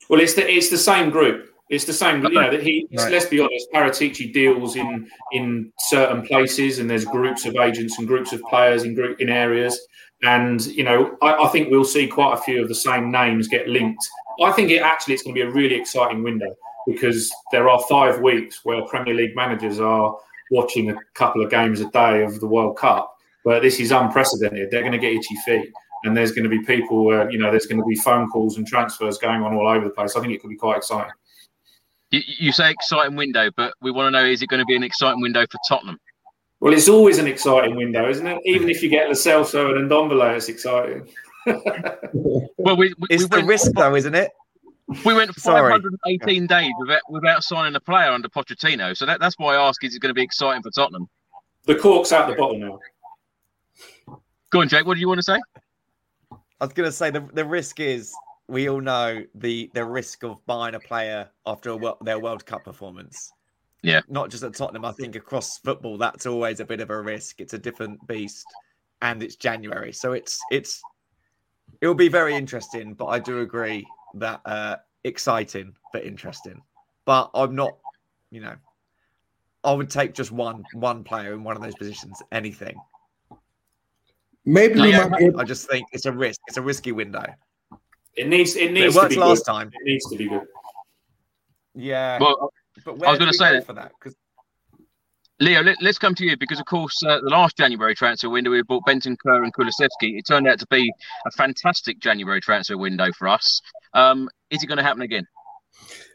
Well, it's the it's the same group. It's the same. You know, that he. Right. Let's be honest. Paratici deals in in certain places, and there's groups of agents and groups of players in group in areas. And you know, I, I think we'll see quite a few of the same names get linked. I think it actually it's going to be a really exciting window because there are five weeks where Premier League managers are watching a couple of games a day of the World Cup. But this is unprecedented. They're going to get itchy feet and there's going to be people where you know there's going to be phone calls and transfers going on all over the place. I think it could be quite exciting. You, you say exciting window, but we want to know: is it going to be an exciting window for Tottenham? Well, it's always an exciting window, isn't it? Even if you get Lo Celso and Ndombele, it's exciting. [LAUGHS] well, we, we it's we the went, risk, though, isn't it? We went [LAUGHS] 518 days without, without signing a player under Pochettino, so that, that's why I ask: Is it going to be exciting for Tottenham? The cork's out the bottle now. Go on, Jake. What do you want to say? I was going to say the, the risk is we all know the the risk of buying a player after a, their World Cup performance. Yeah, not just at Tottenham. I think across football, that's always a bit of a risk. It's a different beast, and it's January, so it's it's it will be very interesting. But I do agree that uh, exciting but interesting. But I'm not, you know, I would take just one one player in one of those positions. Anything. Maybe we yeah, might. I just think it's a risk. It's a risky window. It needs. It needs. It worked to be last good. time. It needs to be good. Yeah. Well, but I was going to say for that because Leo, let, us come to you because, of course, uh, the last January transfer window we bought Bentancur and Kulusevski. It turned out to be a fantastic January transfer window for us. Um, is it going to happen again?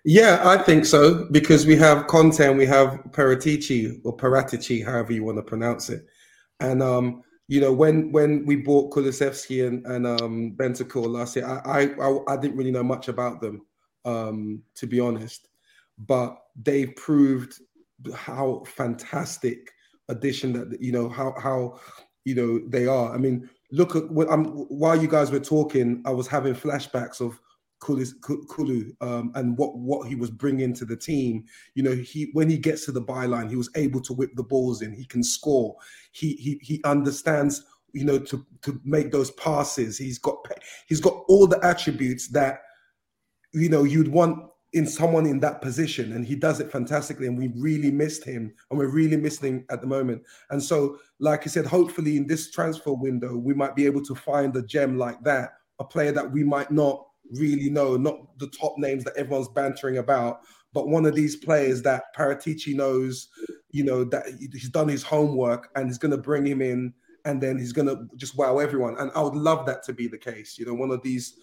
Yeah, I think so because we have Conte and we have Paratici or Paratici, however you want to pronounce it, and um, you know, when when we bought Kulusevski and, and um, Bentancur last year, I, I I didn't really know much about them, um, to be honest. But they've proved how fantastic addition that you know how how you know they are. I mean, look at what I'm while you guys were talking, I was having flashbacks of Kulu um, and what what he was bringing to the team. You know, he when he gets to the byline, he was able to whip the balls in. He can score. He he he understands. You know, to to make those passes. He's got he's got all the attributes that you know you'd want in someone in that position and he does it fantastically and we really missed him and we're really missing him at the moment and so like i said hopefully in this transfer window we might be able to find a gem like that a player that we might not really know, not the top names that everyone's bantering about, but one of these players that Paratici knows, you know, that he's done his homework and he's going to bring him in and then he's going to just wow everyone. And I would love that to be the case. You know, one of these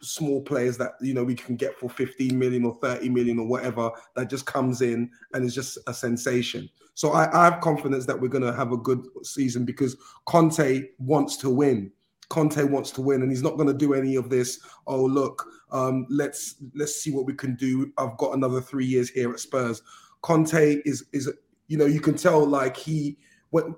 small players that you know we can get for 15 million or 30 million or whatever that just comes in and is just a sensation so I, I have confidence that we're going to have a good season because conte wants to win Conte wants to win, and he's not going to do any of this. Oh, look, um, let's let's see what we can do. I've got another three years here at Spurs. Conte is is you know you can tell like he when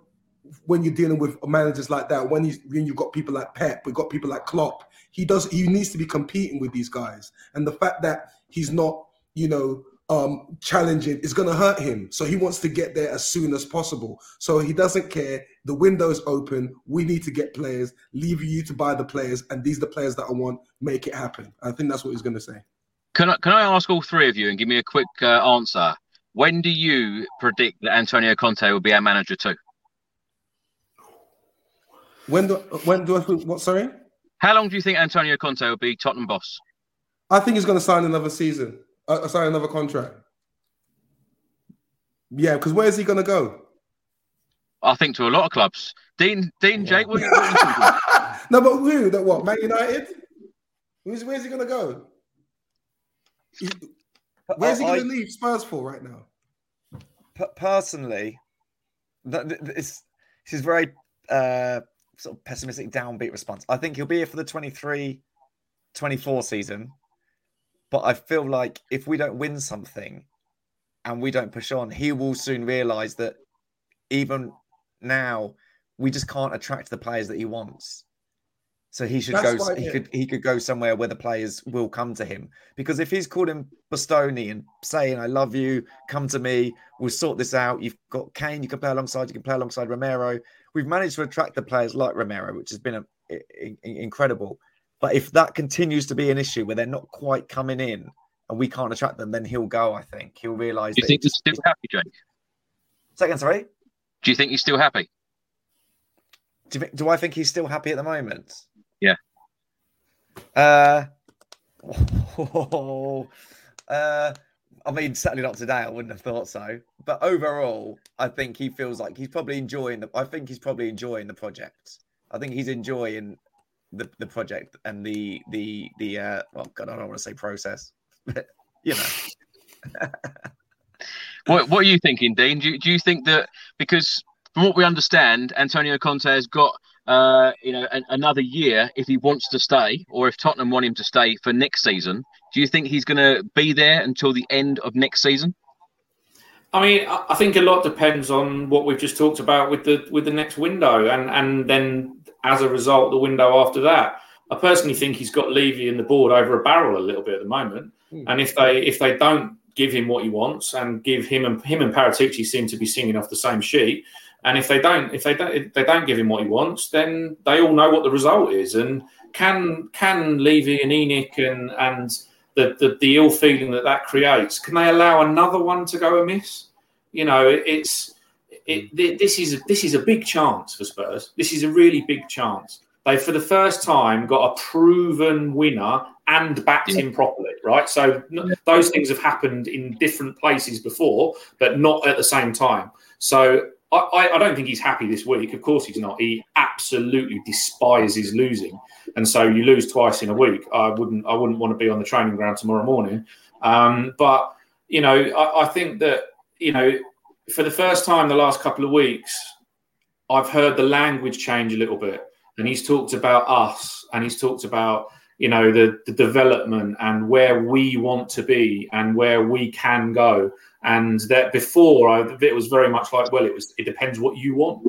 when you're dealing with managers like that when you when you've got people like Pep, we've got people like Klopp. He does he needs to be competing with these guys, and the fact that he's not you know um, challenging is going to hurt him. So he wants to get there as soon as possible. So he doesn't care. The window's open. We need to get players. Leave you to buy the players, and these are the players that I want. Make it happen. I think that's what he's going to say. Can I can I ask all three of you and give me a quick uh, answer? When do you predict that Antonio Conte will be our manager too? When do when do I what? Sorry. How long do you think Antonio Conte will be Tottenham boss? I think he's going to sign another season uh, sign another contract. Yeah, because where's he going to go? I think to a lot of clubs. Dean, Dean, Jake, what, what are you [LAUGHS] no, but who? That what? Man United? Where's, where's he going to go? where's he going to leave Spurs for right now? Personally, this, this is very uh, sort of pessimistic downbeat response. I think he'll be here for the 23 24 season. But I feel like if we don't win something and we don't push on, he will soon realize that even now we just can't attract the players that he wants. So he should That's go. He could. He could go somewhere where the players will come to him. Because if he's calling Bastoni and saying, "I love you, come to me, we'll sort this out." You've got Kane. You can play alongside. You can play alongside Romero. We've managed to attract the players like Romero, which has been a, i- i- incredible. But if that continues to be an issue where they're not quite coming in and we can't attract them, then he'll go. I think he'll realise. Do you think he's still happy, Jake? Second, sorry. Do you think he's still happy? Do, you, do I think he's still happy at the moment? Yeah. Uh, [LAUGHS] uh, I mean, certainly not today. I wouldn't have thought so. But overall, I think he feels like he's probably enjoying the. I think he's probably enjoying the project. I think he's enjoying the, the project and the the the. Uh, well, God, I don't want to say process, but you know. [LAUGHS] What, what are you thinking, Dean? Do you, do you think that because from what we understand, Antonio Conte has got uh, you know an, another year if he wants to stay, or if Tottenham want him to stay for next season? Do you think he's going to be there until the end of next season? I mean, I I think a lot depends on what we've just talked about with the with the next window, and and then as a result, the window after that. I personally think he's got Levy and the board over a barrel a little bit at the moment, hmm. and if they if they don't give him what he wants and give him and him and Paratici seem to be singing off the same sheet, and if they don't if they don't if they don't give him what he wants, then they all know what the result is, and can can Levy and ENIC and and the, the the ill feeling that that creates, can they allow another one to go amiss? You know, it, it's it, th- this is this is a big chance for Spurs. This is a really big chance. They, for the first time, got a proven winner and backed him properly, right? So n- those things have happened in different places before, but not at the same time. So I, I, I don't think he's happy this week. Of course, he's not. He absolutely despises losing, and so you lose twice in a week. I wouldn't. I wouldn't want to be on the training ground tomorrow morning. Um, but you know, I, I think that you know, for the first time the last couple of weeks, I've heard the language change a little bit, and he's talked about us, and he's talked about you know the, the development and where we want to be and where we can go, and that before I, it was very much like, well, it was it depends what you want,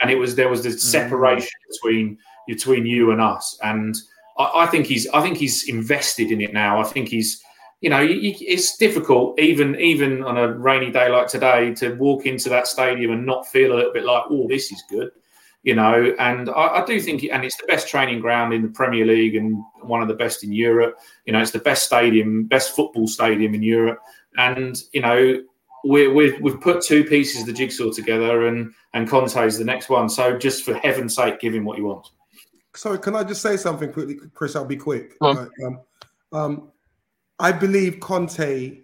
and it was there was this mm-hmm. separation between between you and us, and I, I think he's I think he's invested in it now. I think he's you know, you, you, it's difficult even even on a rainy day like today to walk into that stadium and not feel a little bit like, oh, this is good, you know. And I, I do think, and it's the best training ground in the Premier League and one of the best in Europe. You know, it's the best stadium, best football stadium in Europe. And you know, we, we've we've put two pieces of the jigsaw together, and and Conte's the next one. So just for heaven's sake, give him what he wants. Sorry, can I just say something quickly, Chris? I'll be quick. Go on. Um, um, I believe Conte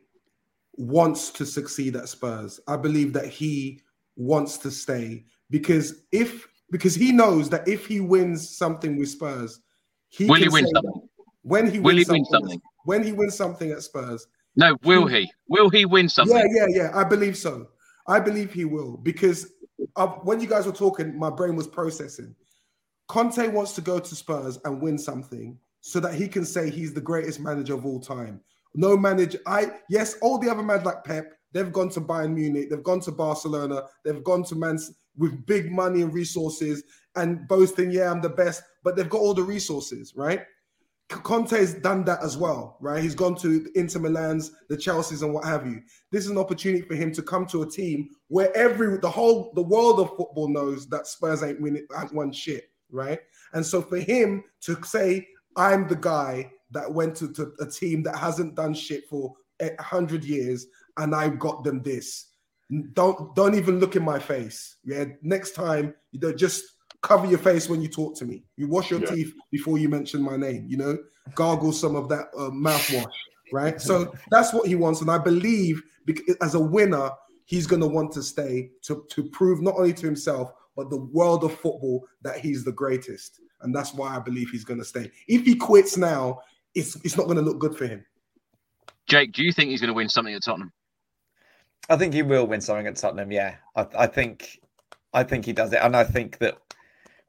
wants to succeed at Spurs. I believe that he wants to stay because if because he knows that if he wins something with Spurs, he Will he win something? When he Will wins he win something, something? when he wins something at Spurs, No, will he? Will he win something? yeah, yeah, yeah. I believe so. I believe he will because uh, when you guys were talking, my brain was processing. Conte wants to go to Spurs and win something so that he can say he's the greatest manager of all time. No manager. I yes, all the other managers like Pep, they've gone to Bayern Munich, they've gone to Barcelona, they've gone to Man with big money and resources and boasting, yeah, I'm the best, but they've got all the resources, right? Conte's done that as well, right? He's gone to Inter Milan's, the Chelsea's, and what have you. This is an opportunity for him to come to a team where every the whole the world of football knows that Spurs ain't winning ain't won shit, right? And so for him to say, "I'm the guy that went to, to a team that hasn't done shit for a hundred years, and I got them this," don't don't even look in my face. Yeah, next time you know just cover your face when you talk to me. You wash your Yeah. teeth before you mention my name. You know, gargle some of that uh, mouthwash, right? So [LAUGHS] that's what he wants, and I believe as a winner, he's going to want to stay to to prove not only to himself but the world of football that he's the greatest, and that's why I believe he's going to stay. If he quits now, it's it's not going to look good for him. Jake, do you think he's going to win something at Tottenham? I think he will win something at Tottenham. Yeah, I, I think, I think he does it, and I think that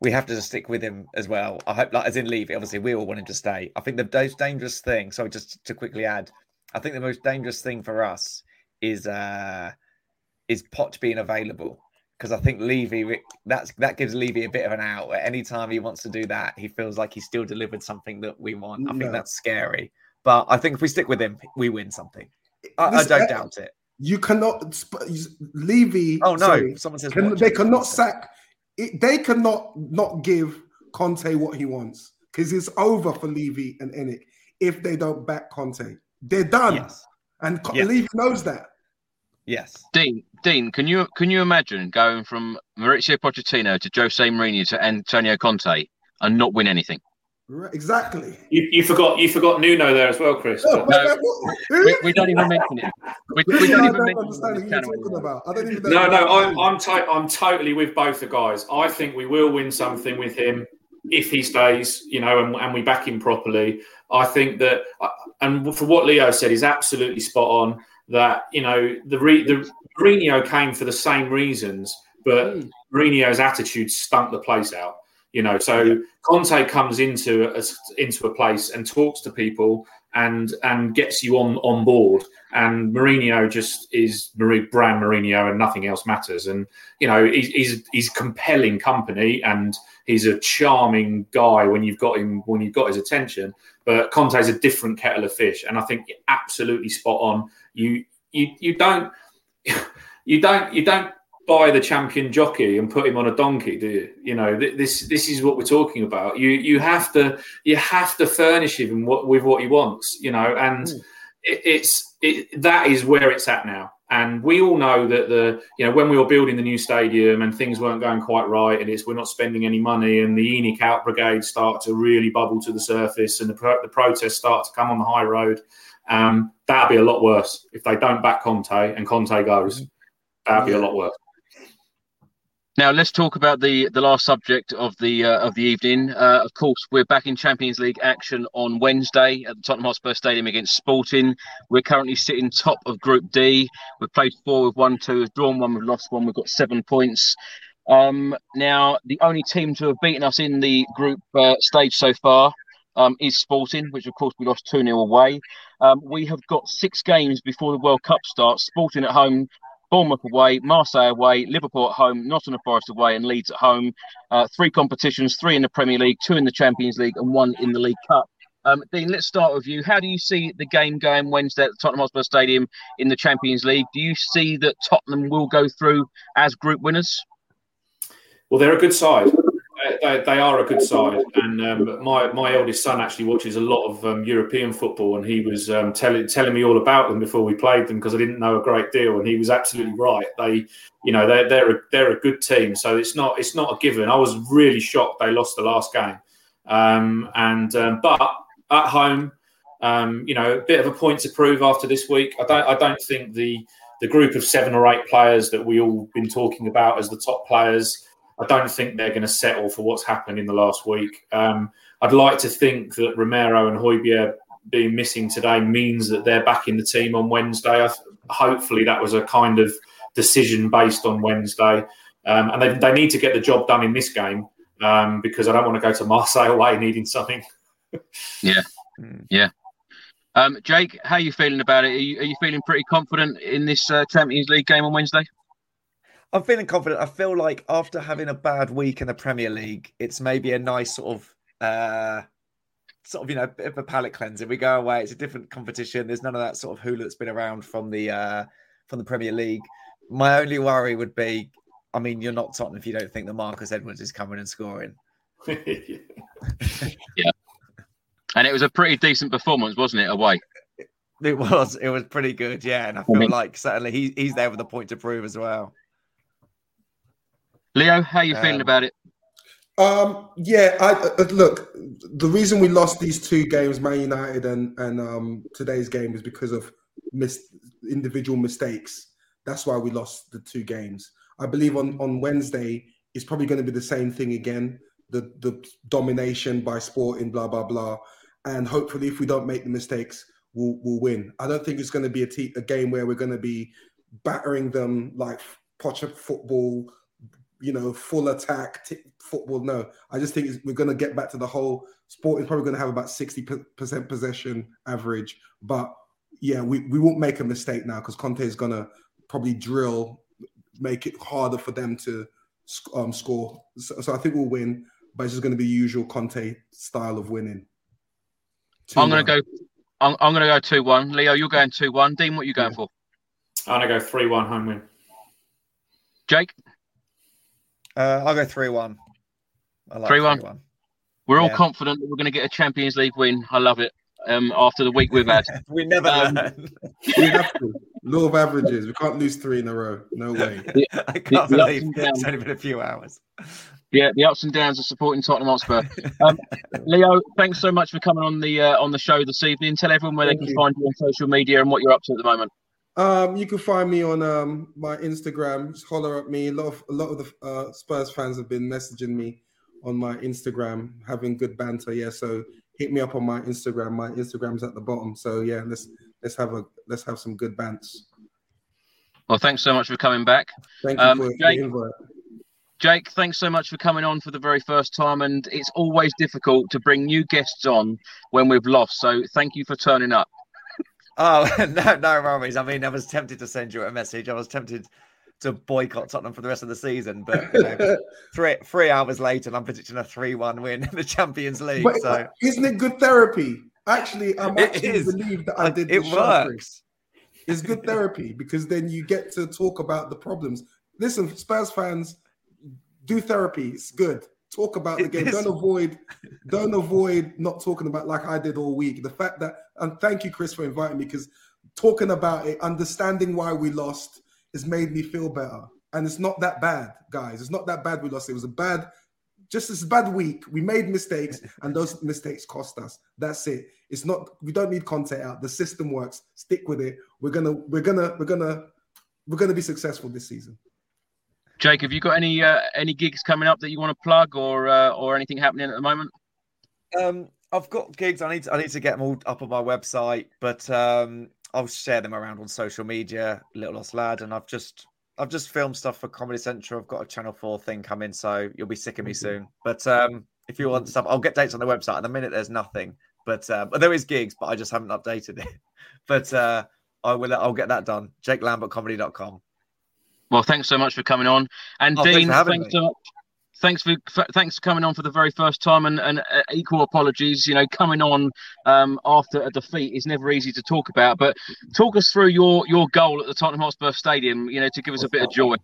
we have to just stick with him as well. I hope, like, as in leave. Obviously, we all want him to stay. I think the most dangerous thing. So just to quickly add, I think the most dangerous thing for us is uh is Poch being available because I think Levy that's that gives Levy a bit of an out. Anytime he wants to do that, he feels like he still delivered something that we want. I think that's scary. But I think if we stick with him, we win something. I, I don't uh, doubt it. You cannot Levy. Oh no! Sorry, Someone says can, they cannot sack. It, they cannot not give Conte what he wants because it's over for Levy and ENIC if they don't back Conte. They're done, yes. and yes. Levy knows that. Yes, Dean. Dean, can you can you imagine going from Mauricio Pochettino to Jose Mourinho to Antonio Conte and not win anything? Right, exactly. You, you, forgot you forgot Nuno there as well, Chris. No, we, we, don't even mention it. We, we don't even mention understand what you're talking about. Don't even no, no, I'm I'm, to- I'm totally with both the guys. I think we will win something with him if he stays, you know, and, and we back him properly. I think that, uh, and for what Leo said, is absolutely spot on. That you know the the Mourinho came for the same reasons, but mm. Mourinho's attitude stunk the place out. You know, so. Conte comes into a, into a place and talks to people and and gets you on on board. And Mourinho just is brand Mourinho, and nothing else matters. And you know, he's, he's he's compelling company, and he's a charming guy when you've got him when you've got his attention. But Conte's a different kettle of fish, and I think absolutely spot on. You you you don't [LAUGHS] you don't you don't buy the champion jockey and put him on a donkey, do you? You know, this this is what we're talking about. You you have to you have to furnish him what, with what he wants, you know, and mm. it, it's it, that is where it's at now. And we all know that the you know when we were building the new stadium and things weren't going quite right, and it's we're not spending any money, and the ENIC out brigade start to really bubble to the surface, and the, pro- the protests start to come on the high road. Um, that'll be a lot worse if they don't back Conte and Conte goes. That'd be a lot worse. Now let's talk about the the last subject of the uh, of the evening. Uh, of course, we're back in Champions League action on Wednesday at the Tottenham Hotspur Stadium against Sporting. We're currently sitting top of Group D. We've played four, we've won two, we've drawn one, we've lost one. We've got seven points. Um, now, the only team to have beaten us in the group uh, stage so far um, is Sporting, which of course we lost 2 0 away. Um, we have got six games before the World Cup starts. Sporting at home, Bournemouth away, Marseille away, Liverpool at home, Nottingham Forest away, and Leeds at home. Uh, three competitions, three in the Premier League, two in the Champions League, and one in the League Cup. Um, Dean, let's start with you. How do you see the game going Wednesday at Tottenham Hotspur Stadium in the Champions League? Do you see that Tottenham will go through as group winners? Well, they're a good side they, they, are a good side, and um, my my eldest son actually watches a lot of um, European football, and he was um, telling telling me all about them before we played them because I didn't know a great deal, and he was absolutely right. They, you know, they're they're a, they're a good team, so it's not it's not a given. I was really shocked they lost the last game, um, and um, but at home, um, you know, a bit of a point to prove after this week. I don't I don't think the the group of seven or eight players that we all been talking about as the top players I don't think they're going to settle for what's happened in the last week. Um, I'd like to think that Romero and Højbjerg being missing today means that they're back in the team on Wednesday. I, hopefully, that was a kind of decision based on Wednesday. Um, and they, they need to get the job done in this game um, because I don't want to go to Marseille away needing something. [LAUGHS] yeah, yeah. Um, Jake, how are you feeling about it? Are you, are you feeling pretty confident in this uh, Champions League game on Wednesday? I'm feeling confident. I feel like after having a bad week in the Premier League, it's maybe a nice sort of uh sort of you know bit of a palate cleanser. We go away, it's a different competition. There's none of that sort of hula that's been around from the uh from the Premier League. My only worry would be, I mean, you're not Tottenham if you don't think that Marcus Edwards is coming and scoring. [LAUGHS] yeah. And it was a pretty decent performance, wasn't it, away? It was. It was pretty good, yeah. And I feel like certainly he, he's there with a point to prove as well. Leo, how are you feeling um, about it? Um, yeah, I uh, look. The reason we lost these two games, Man United and and um, today's game, is because of mis- individual mistakes. That's why we lost the two games. I believe on on Wednesday it's probably going to be the same thing again. The the domination by Sporting, blah blah blah, and hopefully, if we don't make the mistakes, we'll we'll win. I don't think it's going to be a, te- a game where we're going to be battering them like Potter football you know, full attack t- football. No, I just think we're going to get back to the whole sport is probably going to have about 60% possession average. But yeah, we, we won't make a mistake now because Conte is going to probably drill make it harder for them to um, score. So, so I think we'll win, but it's just going to be usual Conte style of winning. I'm going to go. I'm, I'm going to go two one. Leo, you're going two one. Dean, what are you going yeah. for? I'm going to go three one home win. Jake, uh, I'll go three one. Three one. We're all confident that we're going to get a Champions League win. I love it. Um, after the week we've had, [LAUGHS] we never um, we have to. Law of averages. We can't lose three in a row. No way. [LAUGHS] I can't the, believe the it's only been a few hours. Yeah, the ups and downs of supporting Tottenham Hotspur. Um, [LAUGHS] Leo, thanks so much for coming on the uh, on the show this evening. Tell everyone where Thank they can you. find you on social media and what you're up to at the moment. Um, you can find me on um, my Instagram. Just holler at me. A lot of a lot of the uh, Spurs fans have been messaging me on my Instagram, having good banter. Yeah, so hit me up on my Instagram. My Instagram's at the bottom. So yeah, let's let's have a let's have some good bants. Well, thanks so much for coming back. Thank you um, for Jake, the invite. Jake, thanks so much for coming on for the very first time. And it's always difficult to bring new guests on when we've lost. So thank you for turning up. Oh [LAUGHS] no, no worries. I mean, I was tempted to send you a message. I was tempted to boycott Tottenham for the rest of the season. But you know, [LAUGHS] three three hours later, I'm predicting a three-one win in the Champions League. But, so isn't it good therapy? Actually, I'm actually relieved that I did. It works. It's good therapy because then you get to talk about the problems. Listen, Spurs fans, do therapy. It's good. Talk about the game. Don't avoid, don't avoid not talking about like I did all week. The fact that and thank you, Chris, for inviting me because talking about it, understanding why we lost, has made me feel better. And it's not that bad, guys. It's not that bad we lost. It was a bad, just this bad week. We made mistakes, and those mistakes cost us. That's it. It's not. We don't need Conte out. The system works. Stick with it. We're gonna. We're gonna. We're gonna. We're gonna be successful this season. Jake, have you got any uh, any gigs coming up that you want to plug, or uh, or anything happening at the moment? Um, I've got gigs. I need to, I need to get them all up on my website, but um, I'll share them around on social media. Little Lost Lad, and I've just I've just filmed stuff for Comedy Central. I've got a Channel Four thing coming, so you'll be sick of me soon. But um, if you want stuff, I'll get dates on the website. At the minute, there's nothing, but uh, but there is gigs, but I just haven't updated it. [LAUGHS] but uh, I will. I'll get that done. JakeLambertComedy.com. Well, thanks so much for coming on, and oh, Dean, thanks, thanks so much thanks for thanks for coming on for the very first time and, and uh, equal apologies you know coming on um, after a defeat is never easy to talk about but talk us through your your goal at the tottenham hotspur stadium you know to give us a bit of joy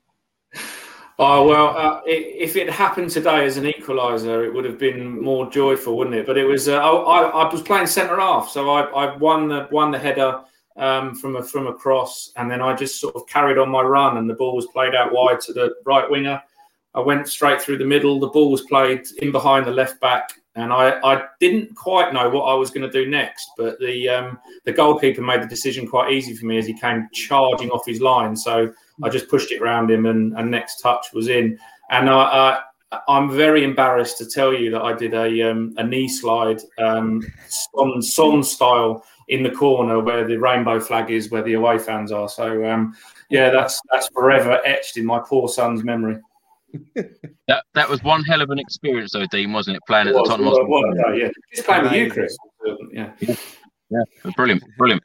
Oh well, uh, it, if it happened today as an equaliser, it would have been more joyful, wouldn't it? But it was. Uh, I, I, was playing centre half, so I, I won the won the header um, from a from a cross, and then I just sort of carried on my run, and the ball was played out wide to the right winger, I went straight through the middle. The ball was played in behind the left back, and I, I didn't quite know what I was going to do next. But the um, the goalkeeper made the decision quite easy for me as he came charging off his line. So I just pushed it around him, and, and next touch was in. And I, I, I'm very embarrassed to tell you that I did a um, a knee slide um, on Son style in the corner where the rainbow flag is, where the away fans are. So um, yeah, that's that's forever etched in my poor son's memory [LAUGHS] that that was one hell of an experience, though, Dean, wasn't it? Playing at the Tottenham Hotspur. Well, well, yeah, just playing with you, Chris. Yeah, yeah, yeah. brilliant, brilliant.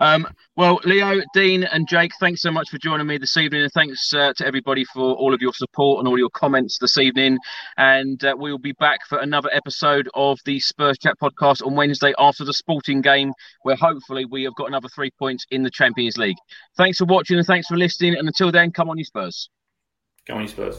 Um, well, Leo, Dean, and Jake, thanks so much for joining me this evening, and thanks uh, to everybody for all of your support and all your comments this evening. And uh, we will be back for another episode of the Spurs Chat podcast on Wednesday after the Sporting game, where hopefully we have got another three points in the Champions League. Thanks for watching and thanks for listening. And until then, come on, you Spurs. Come on, you Spurs.